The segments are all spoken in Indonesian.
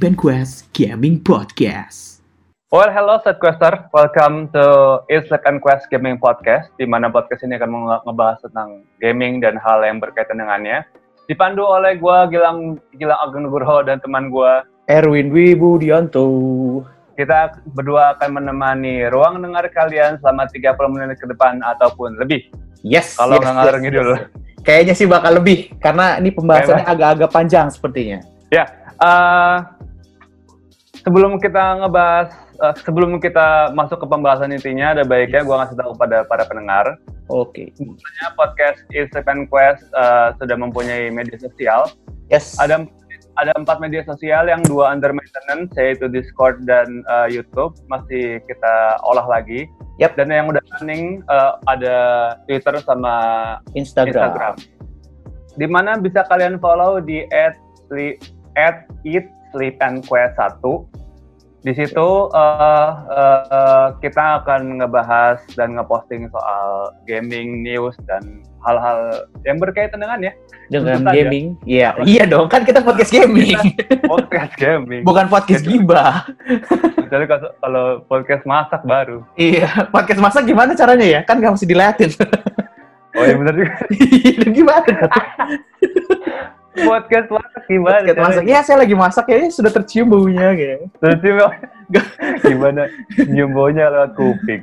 Eat, Sleep, and Quest Gaming Podcast. Well, hello Setquester. Welcome to Sleep, and Quest Gaming Podcast, di mana podcast ini akan ngebahas tentang gaming dan hal yang berkaitan dengannya. Dipandu oleh gua Gilang Gilang Agung Nugroho dan teman gua. Erwin Wibudianto. Kita berdua akan menemani ruang dengar kalian selama 30 menit ke depan ataupun lebih. Yes. Kalau yes, nggak yes, ngalor yes, ngidul. yes. Kayaknya sih bakal lebih karena ini pembahasannya agak-agak panjang sepertinya. Ya, eh, sebelum kita ngebahas, eh, sebelum kita masuk ke pembahasan intinya, ada baiknya gua ngasih tahu pada para pendengar. Oke. Sebenarnya podcast Is Quest eh, sudah mempunyai media sosial. Yes. Ada ada empat media sosial yang dua under maintenance yaitu Discord dan eh, YouTube masih kita olah lagi. Yap. Dan yang udah running eh, ada Twitter sama Instagram. Instagram. Di mana bisa kalian follow di @eat_sleep_and_quest1. Di situ eh, eh, eh, kita akan ngebahas dan ngeposting soal gaming news dan hal-hal yang berkaitan dengan ya Dengan Tentu saja. gaming. Iya, iya dong. Kan kita podcast gaming. podcast gaming. Bukan podcast gibah. Jadi kalau- podcast masak baru. iya, podcast masak gimana caranya ya? Kan nggak mesti diliatin. Oh iya benar juga. Iya, gimana? podcast masak gimana? Podcast masak. caranya? Ya, saya lagi masak ya, sudah tercium baunya gitu. Terus gimana? gimana? Jumbonya lewat kuping.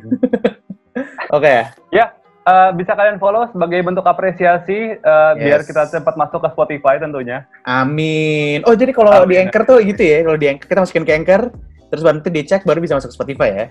Oke. Ya, eh, bisa kalian follow sebagai bentuk apresiasi biar Yes. kita cepat masuk ke Spotify tentunya. Amin. Oh, jadi kalau di Anchor tuh gitu ya. Kalau di Anchor kita masukin ke Anchor, terus nanti dicek baru bisa masuk ke Spotify ya.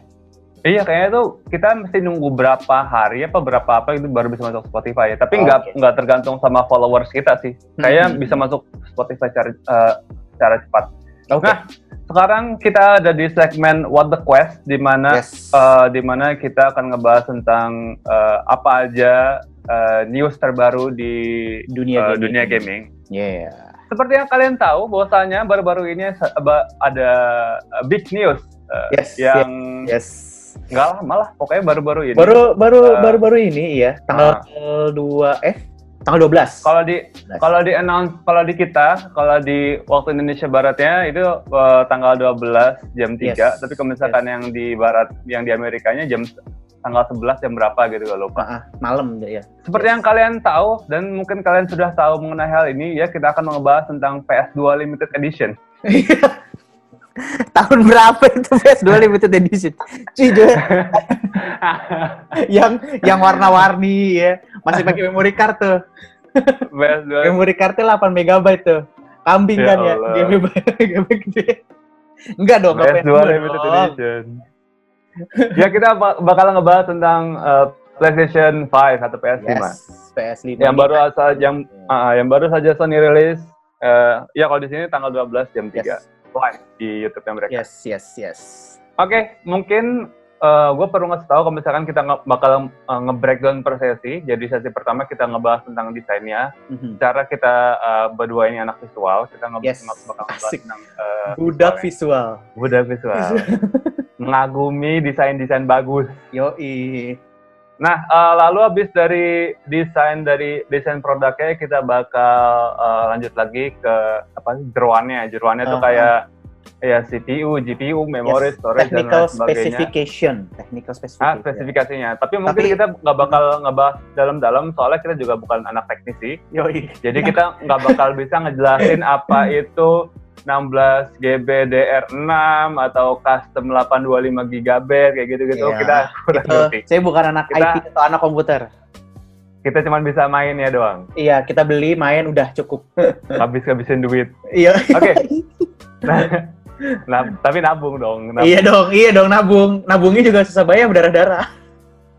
Iya, kayaknya tuh kita mesti nunggu berapa hari apa berapa apa itu baru bisa masuk Spotify ya. Tapi Oh, nggak oke. nggak tergantung sama followers kita sih. Kayaknya Hmm. bisa masuk Spotify secara eh, secara cepat. Oke. Nah, sekarang kita ada di segmen What the Quest di mana yes. eh, di mana kita akan ngebahas tentang eh, apa aja eh, news terbaru di dunia eh, gaming. dunia gaming. Yeah. Seperti yang kalian tahu, bahwasanya baru-baru ini ada uh, big news uh, Yes, yang Yes. Lama lah, pokoknya baru-baru ini. Baru baru Uh, baru baru ini ya, tanggal 2 eh tanggal 12. Kalau di kalau di announce kalau di kita, kalau di waktu Indonesia Baratnya itu uh, tanggal 12 jam 3, Yes, tapi kalau misalkan yang di barat yang di Amerikanya jam tanggal 11 jam berapa gitu kalau lupa. Ah, ah, malam ya. Seperti Yes. yang kalian tahu dan mungkin kalian sudah tahu mengenai hal ini ya, kita akan membahas tentang PS2 Limited Edition. Tahun berapa itu PS2 limited edition? Cuy, yang yang warna-warni ya. Masih pakai memory card tuh. PS2 Memory cardnya 8 MB tuh. Kambing Ya kan ya. Game game gede. Enggak dong, nggak PS2 Limited dong. Edition. ya kita bak- bakal ngebahas tentang uh, PlayStation 5 atau PS5. Yes, PS5. Yang baru asal yang ah, yang baru saja Sony rilis eh, ya kalau di sini tanggal 12 jam 3 Yes. Live di YouTube-nya mereka. Yes, yes, yes. Oke, mungkin gue perlu ngasih tahu kalau misalkan kita nge- bakal uh, nge-breakdown per sesi. Jadi sesi pertama kita ngebahas tentang desainnya. Mhm. Cara kita uh, berdua ini anak visual, kita nge- Yes. nge- bakal ngebahas Asik. tentang uh, Budak visualnya. visual. budak visual. Mengagumi desain-desain bagus. Yoi. Nah, eh, lalu habis dari desain dari desain produknya kita bakal eh, lanjut lagi ke apa sih jeruannya. Jeruannya tuh Uh-huh. kayak ya CPU, GPU, memory, Yes, storage dan technical lain sebagainya. specification. Technical Ah, specification. spesifikasinya. Tapi mungkin Tapi- kita nggak bakal ngebahas dalam-dalam soalnya kita juga bukan anak teknisi. Yoi. Jadi kita nggak bakal bisa ngejelasin apa itu 16 GB DR6 atau custom 825 GB kayak gitu-gitu Iya. kita kurang ngerti. saya bukan anak Kita- IT atau anak komputer. Kita cuma bisa main ya doang. Iya, kita beli, main, udah cukup. Habis-habisin duit. Iya. Oke. Nah, tapi nabung dong. Nabung. Iya dong, iya dong nabung. Nabungnya juga susah bayar berdarah-darah.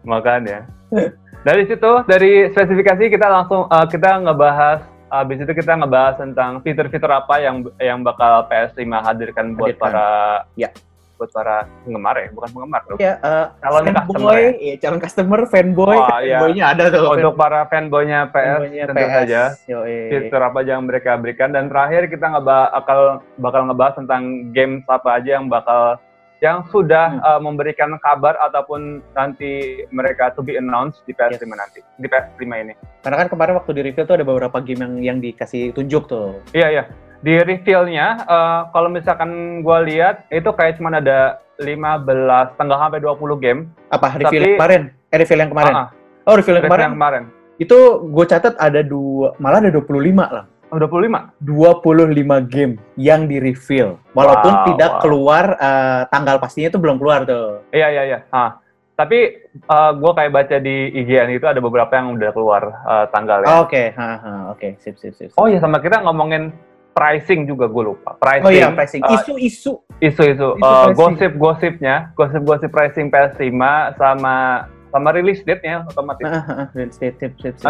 Makanya. Dari situ, dari spesifikasi kita langsung eh, kita ngebahas habis itu kita ngebahas tentang fitur-fitur apa yang yang bakal PS5 hadirkan buat Hadirkan. para Ya. buat para penggemar ya, bukan penggemar. Iya, eh, Calon customer ya? iya calon customer, fanboy, Wah, fanboynya ada tuh. Untuk para fanboynya PS fanboynya tentu saja Yoi. fitur apa aja yang mereka berikan dan terakhir kita ngebahas bakal bakal ngebahas tentang games apa aja yang bakal yang sudah Hmm. uh, memberikan kabar ataupun nanti mereka to be announced di PS5 Yes. nanti di PS5 ini. Karena kan kemarin waktu di reveal tuh ada beberapa game yang yang dikasih tunjuk tuh. Iya iya. Di reveal-nya uh, kalau misalkan gua lihat itu kayak cuma ada 15 tanggal sampai 20 game. Apa reveal Tapi- yang kemarin? Eh reveal yang kemarin. Ah, ah, Oh reveal yang reveal kemarin. yang kemarin. Itu gue catat ada dua, malah ada 25 lah. Oh, 25. 25 game yang di reveal. Walaupun Wow, tidak wow. keluar eh, tanggal pastinya itu belum keluar tuh. Iya iya iya. Ah. Tapi uh, gue kayak baca di IGN itu ada beberapa yang udah keluar uh, tanggalnya. Oke, haha, oke, sip sip sip. sip. Oh iya sama kita ngomongin pricing juga gue lupa. Pricing. Oh iya, pricing. uh, Isu-isu. isu-isu Isu uh, gosip-gosipnya, gosip-gosip pricing PS5 sama sama release date-nya otomatis. Oke, Hahaha, sip sip sip sip.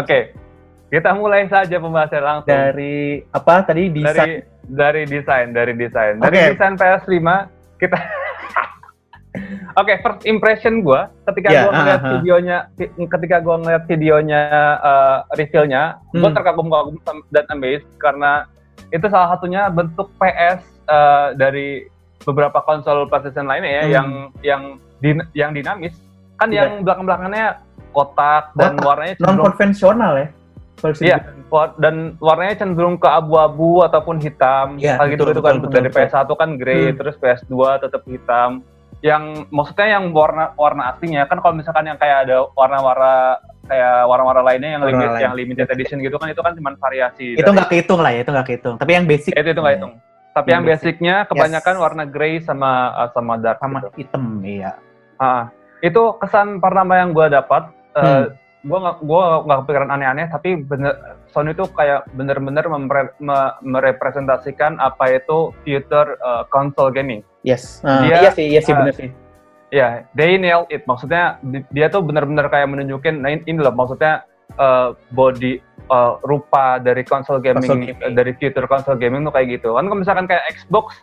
Kita mulai saja pembahasan langsung Dari apa tadi dari desain? dari desain, dari desain, dari Oke. desain PS5 kita. Oke, first impression gue ketika Ya, gue ngeliat ah, ah. videonya, vi- ketika gue ngeliat videonya uh, reveal-nya, gue Hmm. terkagum-kagum sam- dan amazed karena itu salah satunya bentuk PS uh, dari beberapa konsol PlayStation lainnya ya Hmm. yang yang din- yang dinamis kan Iya. yang belakang-belakangnya kotak dan warnanya Non konvensional ya. Iya. dan warnanya cenderung ke abu-abu ataupun hitam. Iya, Kayak gitu betul, kan betul, dari betul, PS1 kan grey, Hmm. terus PS2 tetap hitam. Yang maksudnya yang warna warna aslinya kan kalau misalkan yang kayak ada warna-warna kayak warna-warna lainnya yang Warna limit lain. yang limited edition gitu kan itu kan cuma variasi. Itu nggak kehitung lah ya, itu nggak kehitung. Tapi yang basic itu itu nggak hitung. Tapi Yang yang basic. basicnya kebanyakan Yes. warna grey sama uh, sama dark. sama gitu. hitam, iya. Ah, itu kesan pertama yang gue dapat. eh, Hmm. Gue nggak gue nggak kepikiran aneh-aneh, tapi bener Sony itu kayak bener-bener memre- me- merepresentasikan apa itu future eh, console gaming. Yes. Ah, Dia, iya sih, iya sih ah, bener sih. Ya, they nailed it. Maksudnya di- dia tuh bener-bener kayak menunjukin, nah ini, ini loh maksudnya eh, body eh, rupa dari console gaming, Console gaming. eh, dari future console gaming tuh kayak gitu. Kan kalau misalkan kayak Xbox,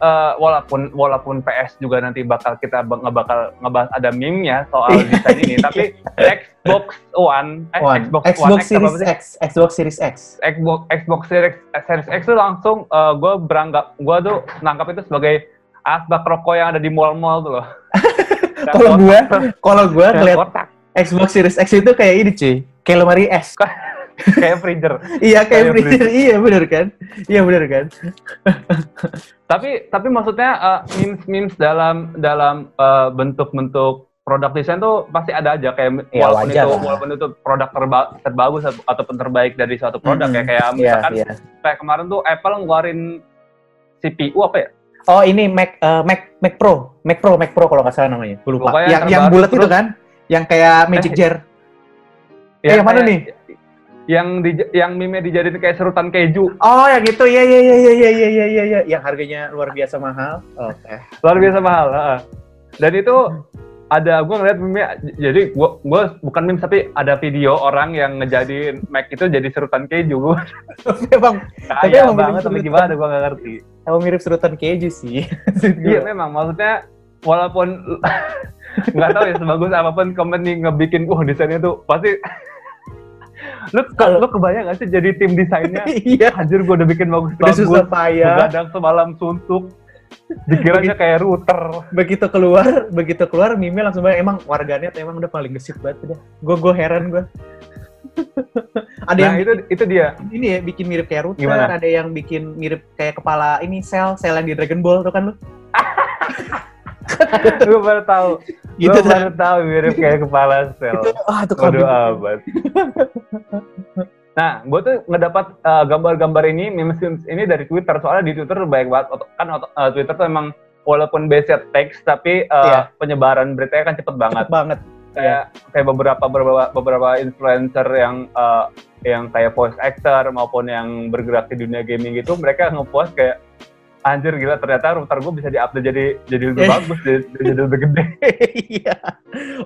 eh, walaupun walaupun PS juga nanti bakal kita ba- ngebakal ngebahas ada meme-nya soal desain ini, tapi Xbox One, eh, One. Xbox, Xbox, One X Series sih? X, Xbox Series X. Xbox Xbox Series Series X tuh langsung gue beranggap gue tuh nangkap itu sebagai asbak rokok yang ada di mall-mall tuh loh. Kalau gua, kalau dan ngeliat Xbox Series X itu kayak ini cuy, kayak lemari es. kayak freezer. iya kayak kayak freezer, iya bener kan? Iya bener kan? tapi tapi maksudnya uh, memes memes dalam dalam uh, bentuk-bentuk produk desain tuh pasti ada aja kayak Ya, walaupun itu lah. walaupun itu produk terba- terbagus atau- ataupun terbaik dari suatu produk Mm-mm. ya kayak Iya, misalkan iya. kayak kemarin tuh Apple ngeluarin CPU apa ya? Oh ini Mac eh, Mac Mac Pro, Mac Pro, Mac Pro kalau nggak salah namanya. Gue lupa. Pokoknya yang yang yang bulat itu kan? Yang kayak Magic Eh, Jar. Eh, yang mana kayak- nih? yang di, yang meme dijadiin kayak serutan keju. Oh, yang itu. ya ya ya ya ya ya ya ya Yang harganya luar biasa mahal. Oke. Okay. Luar biasa mahal, uh. Dan itu ada gua ngeliat meme jadi gua gua bukan meme tapi ada video orang yang ngejadiin Mac itu jadi serutan keju memang tapi emang banget tapi gimana gua gak ngerti emang mirip serutan keju sih iya memang maksudnya walaupun nggak tahu ya sebagus apa pun company ngebikin wah desainnya tuh pasti lu ke, lu kebayang gak sih jadi tim desainnya Iya. anjir gue udah bikin bagus Udah susah payah. begadang semalam suntuk dikiranya kayak router Begitu keluar, begitu keluar meme langsung bilang emang warganet emang udah paling gesit banget udah. Gue gue heran gue. ada nah yang itu itu dia ini ya bikin mirip kayak router, Gimana? ada yang bikin mirip kayak kepala ini sel, sel yang di Dragon Ball tuh kan lu. gue baru tahu Gitu gue baru tahu mirip kayak kepala sel Itu ah tuh Waduh amat. Nah, gue tuh ngedapat uh, gambar-gambar ini, memes ini dari Twitter. Soalnya di Twitter baik banget. Kan uh, Twitter tuh emang walaupun based teks, tapi uh, Iya. penyebaran beritanya kan cepet banget. cepet banget. Kayak kayak beberapa beberapa beberapa influencer yang uh, yang kayak voice actor maupun yang bergerak di dunia gaming gitu, mereka ngepost kayak anjir gila ternyata router gue bisa di-update jadi jadi lebih Eh. bagus, jadi, jadi lebih gede. Iya.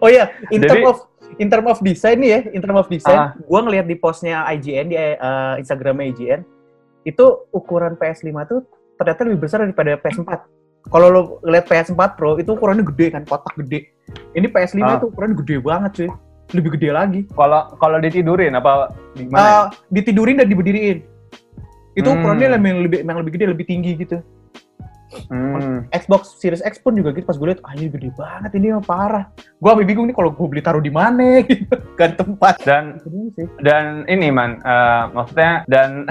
oh iya, in Jadi- term of in term of design nih ya, in term of design, Ah. gua ngelihat di postnya IGN di uh, Instagram IGN, itu ukuran PS5 tuh ternyata lebih besar daripada PS4. Kalau lo ngeliat PS4 Pro itu ukurannya gede kan, kotak gede. Ini PS5 Ah. itu ukurannya gede banget cuy. Lebih gede lagi. Kalau kalau ditidurin apa gimana? ya? Uh, ditidurin dan diberdiriin. Itu Hmm. ukurannya yang lebih, yang lebih gede, lebih tinggi gitu. Hmm. Xbox Series X pun juga gitu pas gue lihat ah ini gede banget ini mah parah gue sampai bingung nih kalau gue beli taruh di mana gitu kan tempat Dan dan ini man, eh, maksudnya dan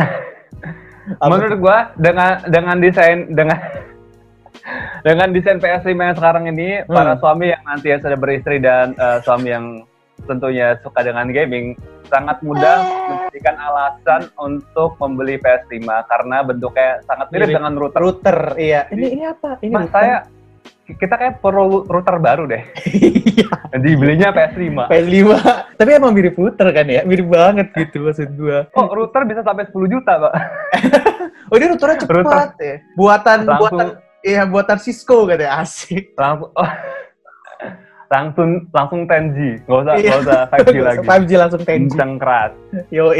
menurut gua dengan dengan desain dengan dengan desain PS5 yang sekarang ini Hmm. para suami yang nanti sudah beristri dan eh, suami yang tentunya suka dengan gaming sangat mudah menjadikan alasan untuk membeli PS5 karena bentuknya sangat mirip Mirip. dengan router. router iya ini ini apa ini Mas, saya kita kayak perlu router baru deh. iya Dibelinya PS5. PS5 tapi emang mirip router kan ya mirip banget gitu maksud gue Kok router bisa sampai 10 juta, Pak? oh ini routernya cepat Router. ya buatan Langsung- buatan iya buatan Cisco katanya asik langsung oh, langsung langsung 10G nggak usah Iya. nggak usah 5G lagi. 5G langsung 10G kenceng keras. Yo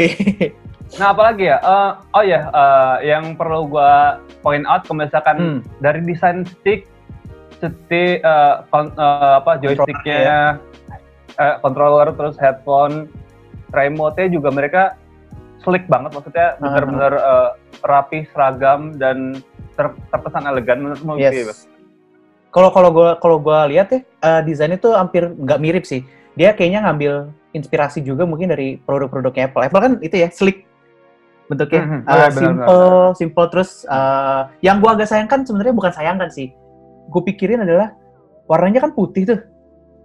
nah apalagi ya? Eh, oh ya eh, yang perlu gua point out kalau misalkan Hmm. dari desain stick stick eh, kon- eh, apa joysticknya eh, controller terus headphone remote-nya juga mereka slick banget. Maksudnya benar-benar eh, rapi seragam dan ter- terkesan elegan menurutmu gitu ya, Bas? Yes. Kalau kalau gua kalau gua lihat ya eh, desainnya tuh hampir nggak mirip sih. Dia kayaknya ngambil inspirasi juga mungkin dari produk-produknya Apple. Apple kan itu ya slick bentuknya, Mhm. Eh, Oh, iya, simple, simple terus eh, yang gua agak sayangkan sebenarnya bukan sayangkan sih. Gue pikirin adalah warnanya kan putih tuh.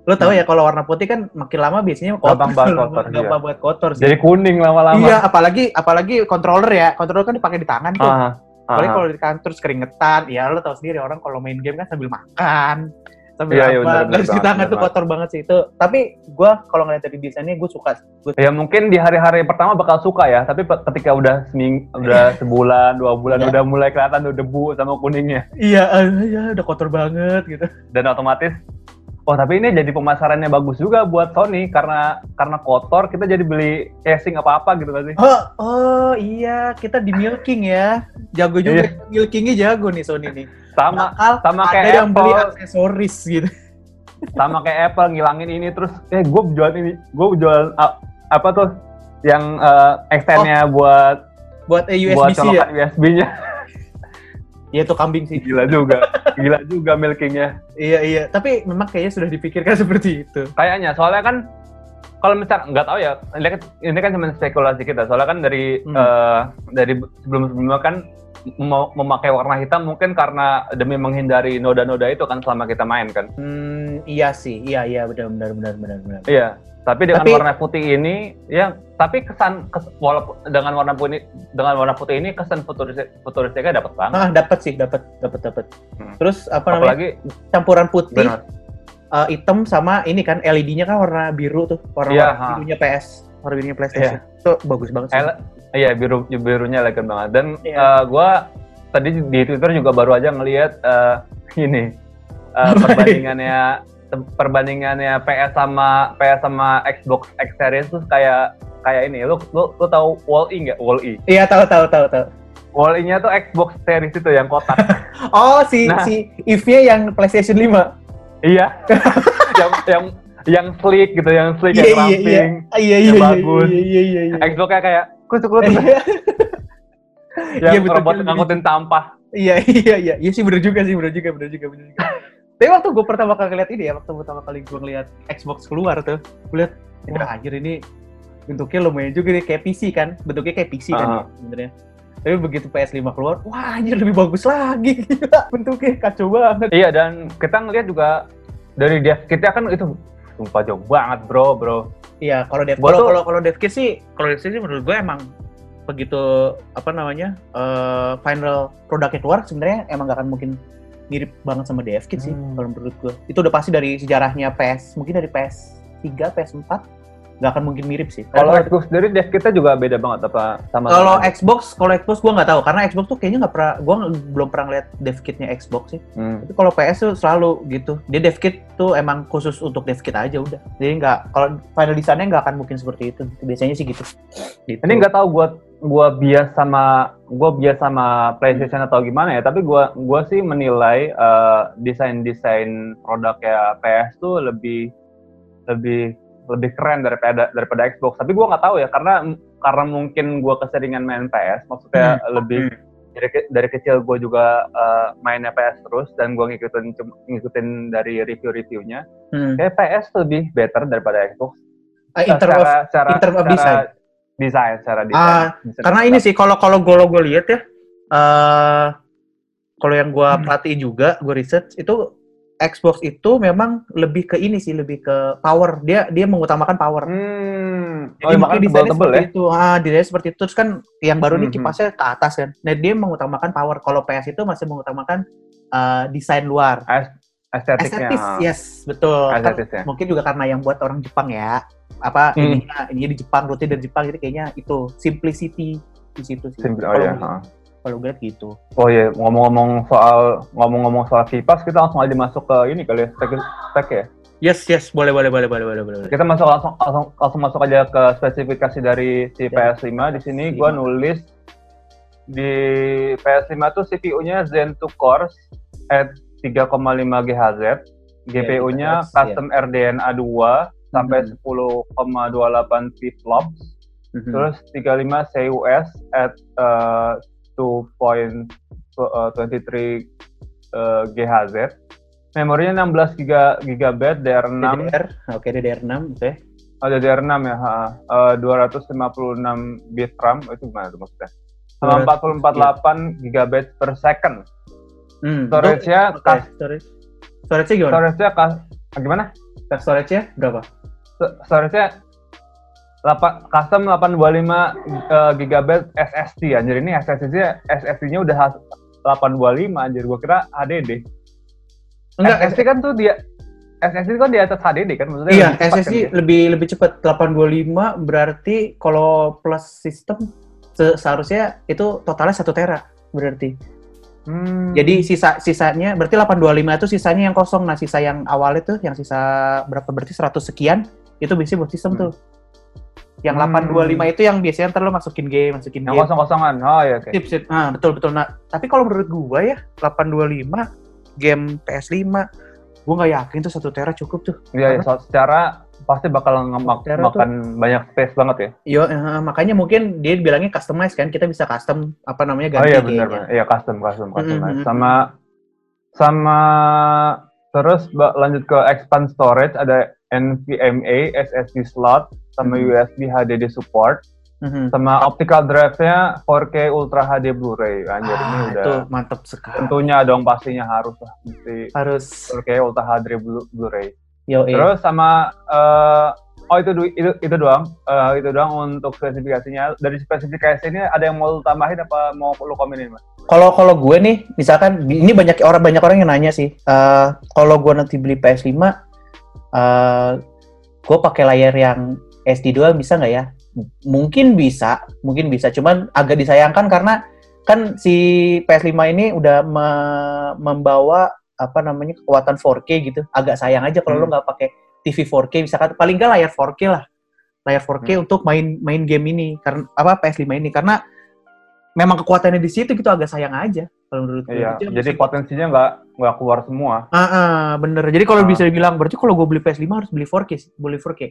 Lo tau Hmm. ya kalau warna putih kan makin lama biasanya kotor. Gampang banget kotor, Gampang banget kotor sih. jadi kuning lama-lama Iya, apalagi apalagi controller ya. Controller kan dipakai di tangan tuh. Ah, Ah. kalau di kantor terus keringetan, ya lo tau sendiri orang kalau main game kan sambil makan, sambil iya, apa, di banget, tangan tuh kotor banget sih itu. Tapi gue kalau ngeliat dari desainnya gue suka. Gua, Ya mungkin di hari-hari pertama bakal suka ya, tapi ketika udah seming, udah sebulan, dua bulan, Iya. udah mulai kelihatan udah debu sama kuningnya, iya, eh, iya udah kotor banget gitu. dan otomatis, oh tapi ini jadi pemasarannya bagus juga buat Sony karena karena kotor kita jadi beli casing apa apa gitu kan sih? Oh, oh iya kita di milking ya, jago juga Iya. milkingnya jago nih Sony nih. Sama Bakal sama ada kayak yang beli Apple. aksesoris gitu. sama kayak Apple ngilangin ini terus, eh gue jual ini, gue jual a- apa tuh yang eh, extendnya buat Buat eh, buat USB-C ya, USB-nya, iya itu kambing sih. gila juga, gila juga milkingnya. Iya iya, tapi memang kayaknya sudah dipikirkan seperti itu. kayaknya soalnya kan kalau misal nggak tahu ya ini kan kan cuma spekulasi kita soalnya kan dari Hmm. eh, dari sebelum sebelumnya kan mau memakai warna hitam mungkin karena demi menghindari noda-noda itu kan selama kita main kan Hmm, iya sih, iya iya benar benar benar benar benar. iya tapi dengan Tapi- warna putih ini ya tapi kesan kes, walaupun dengan warna putih dengan warna putih ini kesan futuris futuristiknya dapat banget Ah, dapat sih, dapat, dapat, dapat. Hmm. Terus apa namanya? apalagi Campuran putih, benar eh, hitam sama ini kan LED-nya kan warna biru tuh, warna, warna ha. birunya PS, warna birunya PlayStation. Itu bagus banget sih. Iya biru birunya elegan banget dan Iya. eh, gua tadi di Twitter juga baru aja ngelihat eh, ini eh, perbandingannya perbandingannya PS sama PS sama Xbox X Series tuh kayak kayak ini lu lu, lu tahu Wall E nggak Wall E Iya, tahu tahu tahu tahu. Wall E-nya tuh Xbox Series itu yang kotak Oh, si Nah. si Eve-nya yang PlayStation 5. iya yang yang yang sleek gitu yang sleek Iya, yang iya, iya. ramping Ah, Iya, yang iya, iya, bagus. iya, iya, iya, iya. Xbox-nya kayak kusuk kusuk Iya, yang Iya, betul, robot ngangkutin sampah Iya, iya, iya. Iya sih bener juga sih, bener juga, bener juga, bener juga. Tapi waktu gue pertama kali ngeliat ini ya, waktu pertama kali gue ngeliat Xbox keluar tuh, gue liat, wah anjir ini bentuknya lumayan juga nih, kayak PC kan, bentuknya kayak PC kan Ah. ya, sebenarnya. Tapi begitu PS5 keluar, wah anjir lebih bagus lagi, gila. bentuknya kacau banget. Iya dan kita ngelihat juga dari dev kita kan itu sumpah jauh banget bro bro. Iya, kalau dev, kalau kalau kalau dev sih, kalau dev sih menurut gue emang begitu apa namanya eh, final produknya keluar sebenarnya emang gak akan mungkin mirip banget sama kit sih Hmm. kalau menurut gue. Itu udah pasti dari sejarahnya PS, mungkin dari PS3, PS4 nggak akan mungkin mirip sih. Kalau Xbox sendiri dev kita juga beda banget apa sama kalau Xbox, kalau Xbox gue nggak tahu karena Xbox tuh kayaknya nggak pernah, gue belum pernah lihat dev kitnya Xbox sih. Hmm. Tapi kalau PS tuh selalu gitu. Dia dev kit tuh emang khusus untuk dev kit aja udah. Jadi nggak kalau final desainnya nggak akan mungkin seperti itu. Biasanya sih gitu. Gitu. Ini nggak tahu gua gua bias sama gua bias sama PlayStation atau gimana ya, tapi gua gua sih menilai eh, desain-desain produk ya PS tuh lebih lebih lebih keren daripada daripada Xbox. Tapi gua nggak tahu ya karena karena mungkin gua keseringan main PS, maksudnya lebih dari ke- dari kecil gue juga uh, mainnya PS terus dan gue ngikutin ngikutin dari review-reviewnya. Hmm. Kayak PS lebih better daripada Xbox. Ah, in term of- secara, secara, in term of secara design. Design, secara desain. Ah, Desain karena ini sih kalau kalau gue gue lihat ya, eh kalau yang gue Hmm. perhatiin juga, gue research itu Xbox itu memang lebih ke ini sih, lebih ke power. Dia dia mengutamakan power. Hmm. Jadi Oh, makanya makanya desainnya tebel-tebel seperti ya. itu. Ah, desainnya seperti itu. Terus kan yang baru nih Mhm. kipasnya ke atas kan. Nah, dia mengutamakan power. Kalau PS itu masih mengutamakan eh, desain luar. Estetiknya. Estetis, yes, betul. Kan mungkin juga karena yang buat orang Jepang ya. Apa Hmm. ininya, ininya di Jepang, roti dari Jepang jadi kayaknya itu simplicity di situ sih. Simple, oh ya. ha. Kalau gue liat gitu. Oh iya, ngomong-ngomong soal ngomong-ngomong soal kipas, kita langsung aja masuk ke ini kali ya, spek, spek ya. Yes, yes, boleh, boleh, boleh, boleh, boleh, boleh. Kita masuk langsung langsung, langsung masuk aja ke spesifikasi dari si Ya. PS5. Di sini gua PS5. nulis di PS5 tuh CPU-nya Zen 2 cores at 3,5 GHz, GPU-nya custom RDNA 2 sampai Mhm. 10,28 flops, Mhm. terus 35 CUS at uh, 2.23 uh, GHz. Memorinya 16 giga, GB DDR6 DDR, oke DDR6, oke. Oh, DDR6 ya, ha. Eh, 256 bit RAM, itu gimana tuh maksudnya? Sama 448 GB per second. Hmm, Storage-nya, kas- storage. Storage-nya gimana? storage-nya, kas- gimana? Storage-nya berapa? S- Storage-nya, lapa- custom 825 eh, GB SSD, anjir. Ini SSD-nya, SSD-nya udah has- 825, anjir. Gua kira HDD. Enggak, SSD kan tuh dia, SSD kan di atas HDD kan? Maksudnya Iya, lebih SSD kan? lebih lebih cepat 825 berarti kalau plus sistem se- seharusnya itu totalnya 1 tera berarti. Hmm. Jadi sisa sisanya berarti 825 itu sisanya yang kosong. Nah, sisa yang awal itu yang sisa berapa berarti 100 sekian itu biasanya buat sistem Hmm. tuh. Yang Hmm. 825 itu yang biasanya ntar lo masukin game, masukin yang game. kosong-kosongan. Oh iya, oke. Sip, sip. Ah, betul betul. Nah, tapi kalau menurut gua ya 825 game PS5 gua nggak yakin tuh 1 tera cukup tuh. Iya, ya, so- secara pasti bakal ngemak- Tera tuh- makan banyak space banget ya. Eh, makanya mungkin dia bilangnya customize kan, kita bisa custom apa namanya Oh ganti iya benar. Iya custom, custom, custom. Mm, mm, mm, Sama sama terus lanjut ke expand storage ada NVMe SSD slot sama Mhm. USB HDD support Mhm. sama optical drive-nya 4K Ultra HD Blu-ray. Anjir ini Ah, udah itu mantap sekali. tentunya dong pastinya harus lah mesti Harus 4K Ultra HD Blu- Blu-ray. yo eh. Terus sama eh, oh itu itu itu doang Eh, itu doang untuk spesifikasinya. Dari spesifikasi ini ada yang mau lu tambahin apa mau lu komenin mas? Kalau kalau gue nih, misalkan ini banyak orang banyak orang yang nanya sih. eh, kalau gue nanti beli PS5, eh gue pakai layar yang SD doang bisa nggak ya? Mungkin bisa, mungkin bisa. Cuman agak disayangkan karena kan si PS5 ini udah me- membawa apa namanya kekuatan 4K gitu. Agak sayang aja kalau Hmm. lo nggak pakai TV 4K, misalkan paling nggak layar 4K lah, layar 4K untuk main main game ini karena apa PS5 ini karena memang kekuatannya di situ gitu agak sayang aja kalau menurut gue. Iya, jadi potensinya nggak nggak keluar semua. Ah, ah, bener. Jadi kalau Ah. bisa dibilang, berarti kalau gue beli PS5 harus beli 4K, sih, beli 4K.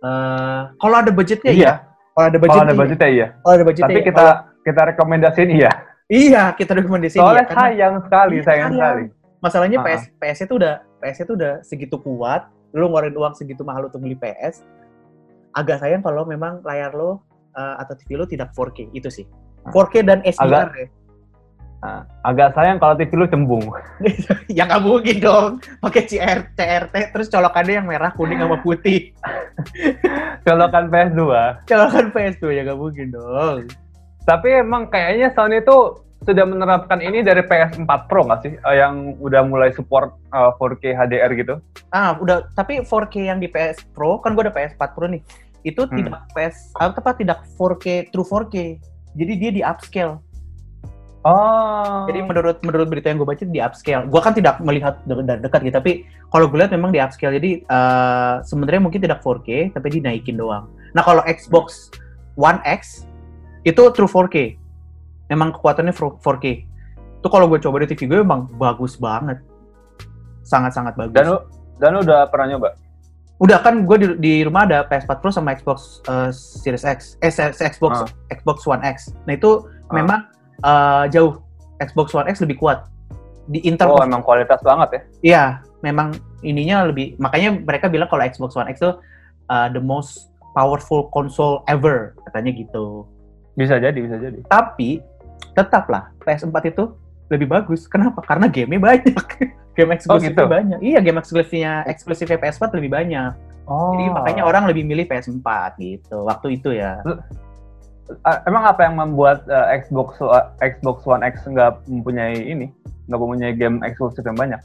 Eh, kalau ada budgetnya Iya. iya. Kalau ada Kalau budgetnya, ada iya. budgetnya iya. Kalau ada budgetnya, Tapi iya. kita kita rekomendasiin iya. Kalau- iya kita rekomendasiin Soalnya iya, karena sayang sekali, Iya, sayang sayang. sekali. masalahnya Ah, PS PS itu udah PS itu udah segitu kuat, lu ngeluarin uang segitu mahal untuk beli PS. Agak sayang kalau memang layar lo eh, atau TV lo tidak 4K itu sih. Ah. 4K dan SDR Agak- ya. Nah, agak sayang kalau TV lu cembung. ya nggak mungkin dong pakai CR, CRT terus colokannya yang merah kuning sama putih Colokan PS2. colokan PS2 ya nggak mungkin dong Tapi emang kayaknya Sony itu sudah menerapkan ini dari PS4 Pro nggak sih? Eh, yang udah mulai support eh, 4K HDR gitu. ah udah tapi 4K yang di PS Pro kan gue ada PS4 Pro nih itu Hmm. tidak PS apa tepat tidak 4K true 4K jadi dia di upscale Oh. jadi menurut menurut berita yang gue baca di upscale gue kan tidak melihat de- dari dekat gitu tapi kalau gue lihat memang di upscale jadi eh, sebenarnya mungkin tidak 4K tapi dinaikin doang nah kalau Xbox One X itu true 4K memang kekuatannya 4K itu kalau gue coba di TV gue memang bagus banget sangat-sangat bagus dan lu dan lu udah pernah nyoba? udah kan gue di, di rumah ada PS4 Pro sama Xbox eh, Series X eh Xbox Ah. Xbox One X nah itu Ah. memang eh, jauh Xbox One X lebih kuat di Intel Oh, emang kualitas banget ya. Iya, memang ininya lebih makanya mereka bilang kalau Xbox One X itu uh, the most powerful console ever katanya gitu. Bisa jadi, bisa jadi. Tapi tetaplah PS4 itu lebih bagus. Kenapa? Karena game-nya banyak. game eksklusifnya gitu? banyak. Iya, game eksklusifnya eksklusifnya PS4 lebih banyak. Oh. Jadi makanya orang lebih milih PS4 gitu. Waktu itu ya. Ah, emang apa yang membuat eh, Xbox Xbox One X nggak mempunyai ini, nggak mempunyai game eksklusif yang banyak?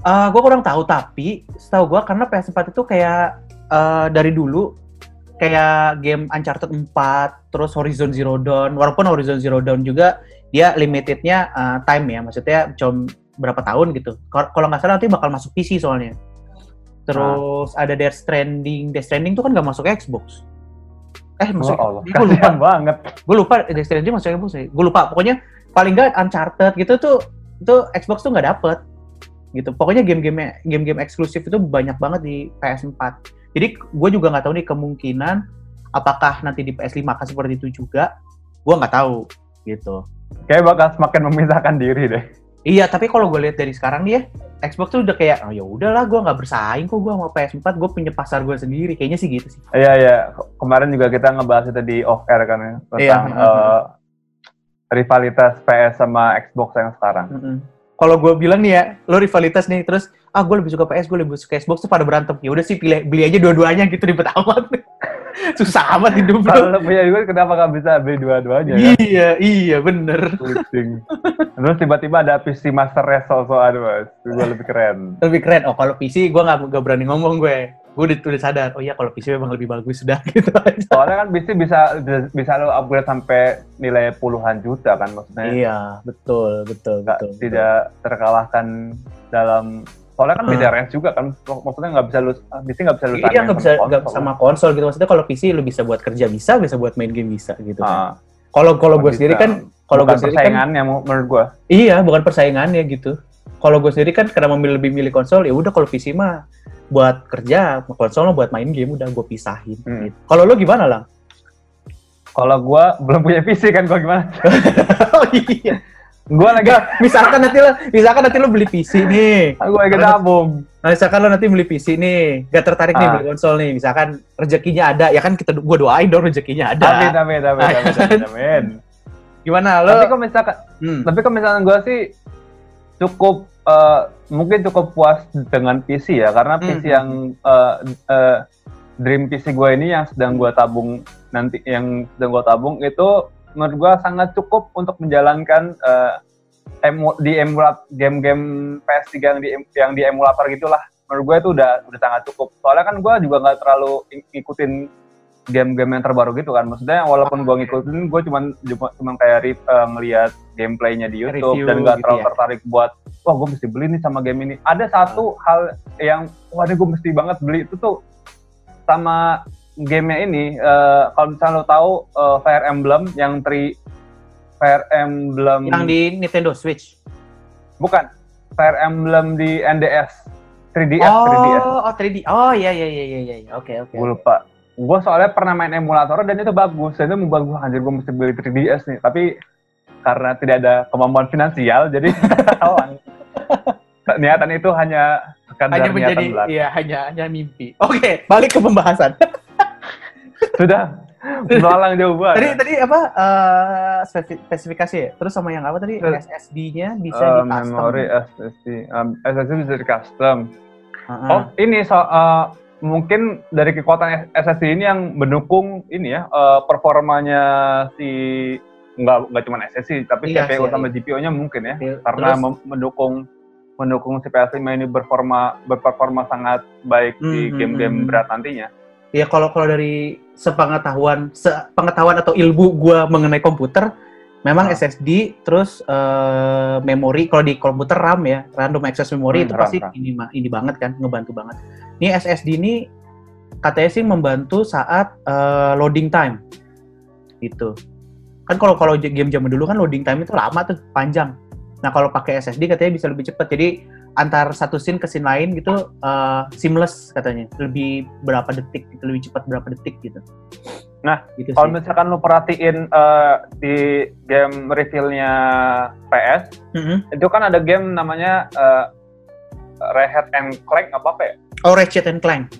gue Eh, kurang tahu tapi setahu gue karena PS4 itu kayak eh, dari dulu kayak game Uncharted 4 terus Horizon Zero Dawn. Walaupun Horizon Zero Dawn juga dia limitednya eh, time ya. Maksudnya cuma berapa tahun gitu. Kal- kalau nggak salah nanti bakal masuk PC soalnya. Terus ada Death Stranding. Death Stranding tuh kan nggak masuk Xbox eh masuk Oh Allah, gue lupa banget. gue lupa Death Stranding masuk Xbox ya gue lupa. Pokoknya paling nggak Uncharted gitu tuh itu Xbox tuh nggak dapet gitu. Pokoknya game-game game-game eksklusif itu banyak banget di PS4 jadi gue juga nggak tahu nih kemungkinan apakah nanti di PS5 akan seperti itu juga. Gue nggak tahu gitu. Kayak bakal semakin memisahkan diri deh. Iya tapi kalau gue lihat dari sekarang nih ya Xbox tuh udah kayak oh ya udahlah gue nggak bersaing kok gue sama PS4 gue punya pasar gue sendiri kayaknya sih gitu sih Iya iya. Kemarin juga kita ngebahas itu di off air kan ya tentang Iya. eh, rivalitas PS sama Xbox yang sekarang. Mm-mm. Kalau gue bilang nih ya, lo rivalitas nih, terus ah gue lebih suka PS, gue lebih suka Xbox tuh pada berantem. Ya udah sih pilih beli aja dua-duanya gitu ribet amat. Susah amat hidup Kalau lo. lo punya duit kenapa nggak bisa beli dua-duanya kan? Iya, iya bener. Pusing. Terus tiba-tiba ada PC Master Race soal mas, gue lebih keren. Lebih keren. Oh kalau PC gue nggak nggak berani ngomong gue. Gue udah, udah sadar. Oh iya kalau PC memang lebih bagus sudah gitu aja. Soalnya kan PC bisa bisa lo upgrade sampai nilai puluhan juta kan maksudnya. Iya, betul, betul, betul. betul. tidak terkalahkan dalam soalnya kan beda Hmm. range juga kan maksudnya nggak bisa lu PC nggak bisa lu Iya nggak bisa sama nggak konsol. sama konsol gitu. Maksudnya kalau PC lu bisa buat kerja bisa, bisa buat main game bisa gitu. kan. Ah, Kalau kalau gue bisa. sendiri kan, kalau gue sendiri kan persaingannya mu- menurut gue Iya, bukan persaingannya gitu. Kalau gue sendiri kan karena memilih lebih milih konsol, ya udah kalau PC mah buat kerja, konsol mah buat main game udah gue pisahin. Hmm. Gitu. Kalau lo gimana lang? kalau gue belum punya PC kan gue gimana oh iya. Gue lagi misalkan nanti lo, misalkan nanti lo beli PC nih. gue lagi nabung Nah, misalkan lo nanti beli PC nih, gak tertarik nih Ah. beli konsol nih. Misalkan rezekinya ada, ya kan kita gue doain dong rezekinya ada. amin amin amin amin amin, amin. Gimana lo? tapi kalau misalkan Hmm. tapi kalau misalkan gue sih cukup eh, mungkin cukup puas dengan PC ya karena PC Hmm. yang eh, eh, dream PC gue ini yang sedang gue tabung nanti yang sedang gue tabung itu menurut gue sangat cukup untuk menjalankan eh, emu, di emulat game-game PS3 yang di yang di emulator gitulah. Menurut gue itu udah udah sangat cukup. Soalnya kan gue juga nggak terlalu ng- ngikutin game-game yang terbaru gitu kan. Maksudnya walaupun gue ngikutin gue cuman cuma cuman kayak re- eh, ngelihat gameplaynya di YouTube Review dan nggak gitu terlalu ya. tertarik buat wah gue mesti beli nih sama game ini. Ada satu hal yang wah ini gue mesti banget beli. Itu tuh sama gamenya ini eh, kalau misalnya lo tahu eh, Fire Emblem yang tri Fire Emblem Yang di Nintendo Switch. bukan Fire Emblem di NDS 3DS oh, 3DS oh 3D. Oh iya iya iya iya iya. Oke oke. gue lupa gue soalnya pernah main emulator dan itu bagus dan itu membuat gue anjir gue mesti beli 3DS nih tapi karena tidak ada kemampuan finansial jadi niatan itu hanya sekadar hanya niatan menjadi belaka. iya hanya hanya mimpi. Oke, balik ke pembahasan. sudah melalang jauh banget tadi tadi apa spesif- spesifikasi ya? Terus sama yang apa tadi? SSD-nya bisa Eh, di custom. memori SSD um, SSD bisa di custom Heeh. oh ini so eh, mungkin dari kekuatan SSD ini yang mendukung ini ya eh, performanya si nggak nggak cuma SSD tapi Iya CPU sih, sama iya. GPU-nya mungkin ya Terus- karena mem- mendukung mendukung si PS5 ini berperforma berperforma sangat baik di Hmm, game-game hmm, hmm. berat nantinya. ya kalau kalau dari sepengetahuan sepengetahuan atau ilmu gua mengenai komputer memang Ah. SSD terus eh, memori kalau di komputer RAM ya random access memory Hmm, itu RAM, pasti RAM. ini ini banget kan ngebantu banget ini SSD ini katanya sih membantu saat eh, loading time gitu kan kalau kalau game zaman dulu kan loading time itu lama tuh panjang nah kalau pakai SSD katanya bisa lebih cepat jadi antar satu scene ke scene lain gitu eh, seamless katanya lebih berapa detik gitu lebih cepat berapa detik gitu Nah, gitu Kalau sih. misalkan lu perhatiin eh, di game reveal-nya PS, Mm-mm. itu kan ada game namanya eh, Ratchet and Clank apa apa ya? Oh, Ratchet and Clank.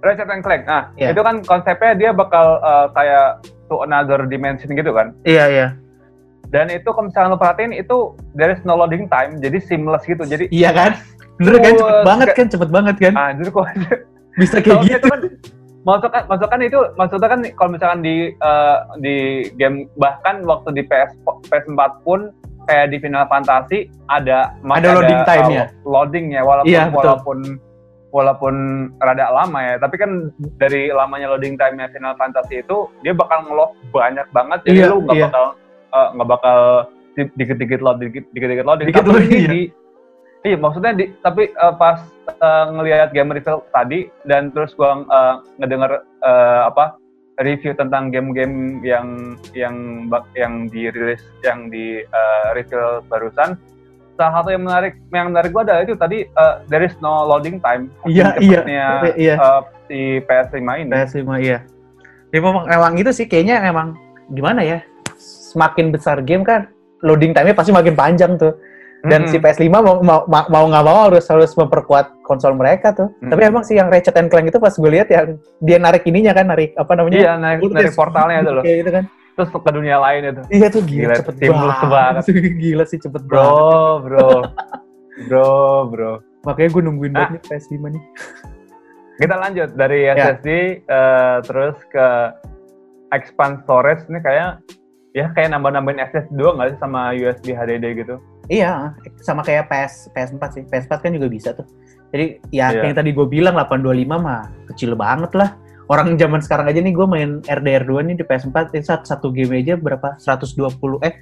Ratchet and Clank. Nah, Iya. itu kan konsepnya dia bakal eh, kayak to another dimension gitu kan. Iya, iya. Dan itu kalau misalkan lu perhatiin itu there is no loading time, jadi seamless gitu. Jadi Iya kan? Bener kan? Cepet Oh, banget kan? Cepet banget kan? anjir kok Bisa kayak gitu. itu kan maksudnya maksudnya itu maksudnya kan kalau misalkan di eh, di game bahkan waktu di PS PS4 pun kayak di Final Fantasy ada Ada loading time-nya. eh, loadingnya walaupun Iya, walaupun walaupun rada lama ya tapi kan dari lamanya loading time-nya Final Fantasy itu dia bakal nge-load banyak banget jadi Iya, lu nggak iya. bakal eh, nggak bakal di- dikit-dikit load dikit- dikit-dikit loading Dikit Tapi ini iya. di Iya, maksudnya di, tapi eh, pas eh, ngelihat game review tadi dan terus gua eh, ngedenger eh, apa review tentang game-game yang yang yang dirilis yang di eh, review barusan salah satu yang menarik yang menarik gua adalah itu tadi eh, there is no loading time Iya, iya. Iya. eh, si PS5 ini PS5 iya. Ya memang emang itu sih kayaknya emang gimana ya? Semakin besar game kan loading time-nya pasti makin panjang tuh. Dan Mm-mm. si PS5 mau mau ma- mau nggak mau harus harus memperkuat konsol mereka tuh. Mm. Tapi emang sih yang Ratchet and Clank itu pas gue lihat yang dia narik ininya kan narik apa namanya? iya narik, narik portalnya itu loh Kayak gitu kan. terus ke dunia lain itu Iya tuh gila, Gila, cepet seamless banget. Gila sih cepet banget. bro bro bro bro Makanya gue nungguin Ah. banget nih PS5 nih. Kita lanjut dari Ya. SSD eh, terus ke expand storage ini kayak ya kayak nambah-nambahin SSD doang nggak sih sama USB HDD gitu? Iya, sama kayak PS PS4 sih. PS4 kan juga bisa tuh. Jadi ya Iya. yang tadi gue bilang 825 mah kecil banget lah. Orang zaman sekarang aja nih gue main RDR2 nih di PS4 ini satu, satu game aja berapa 120 eh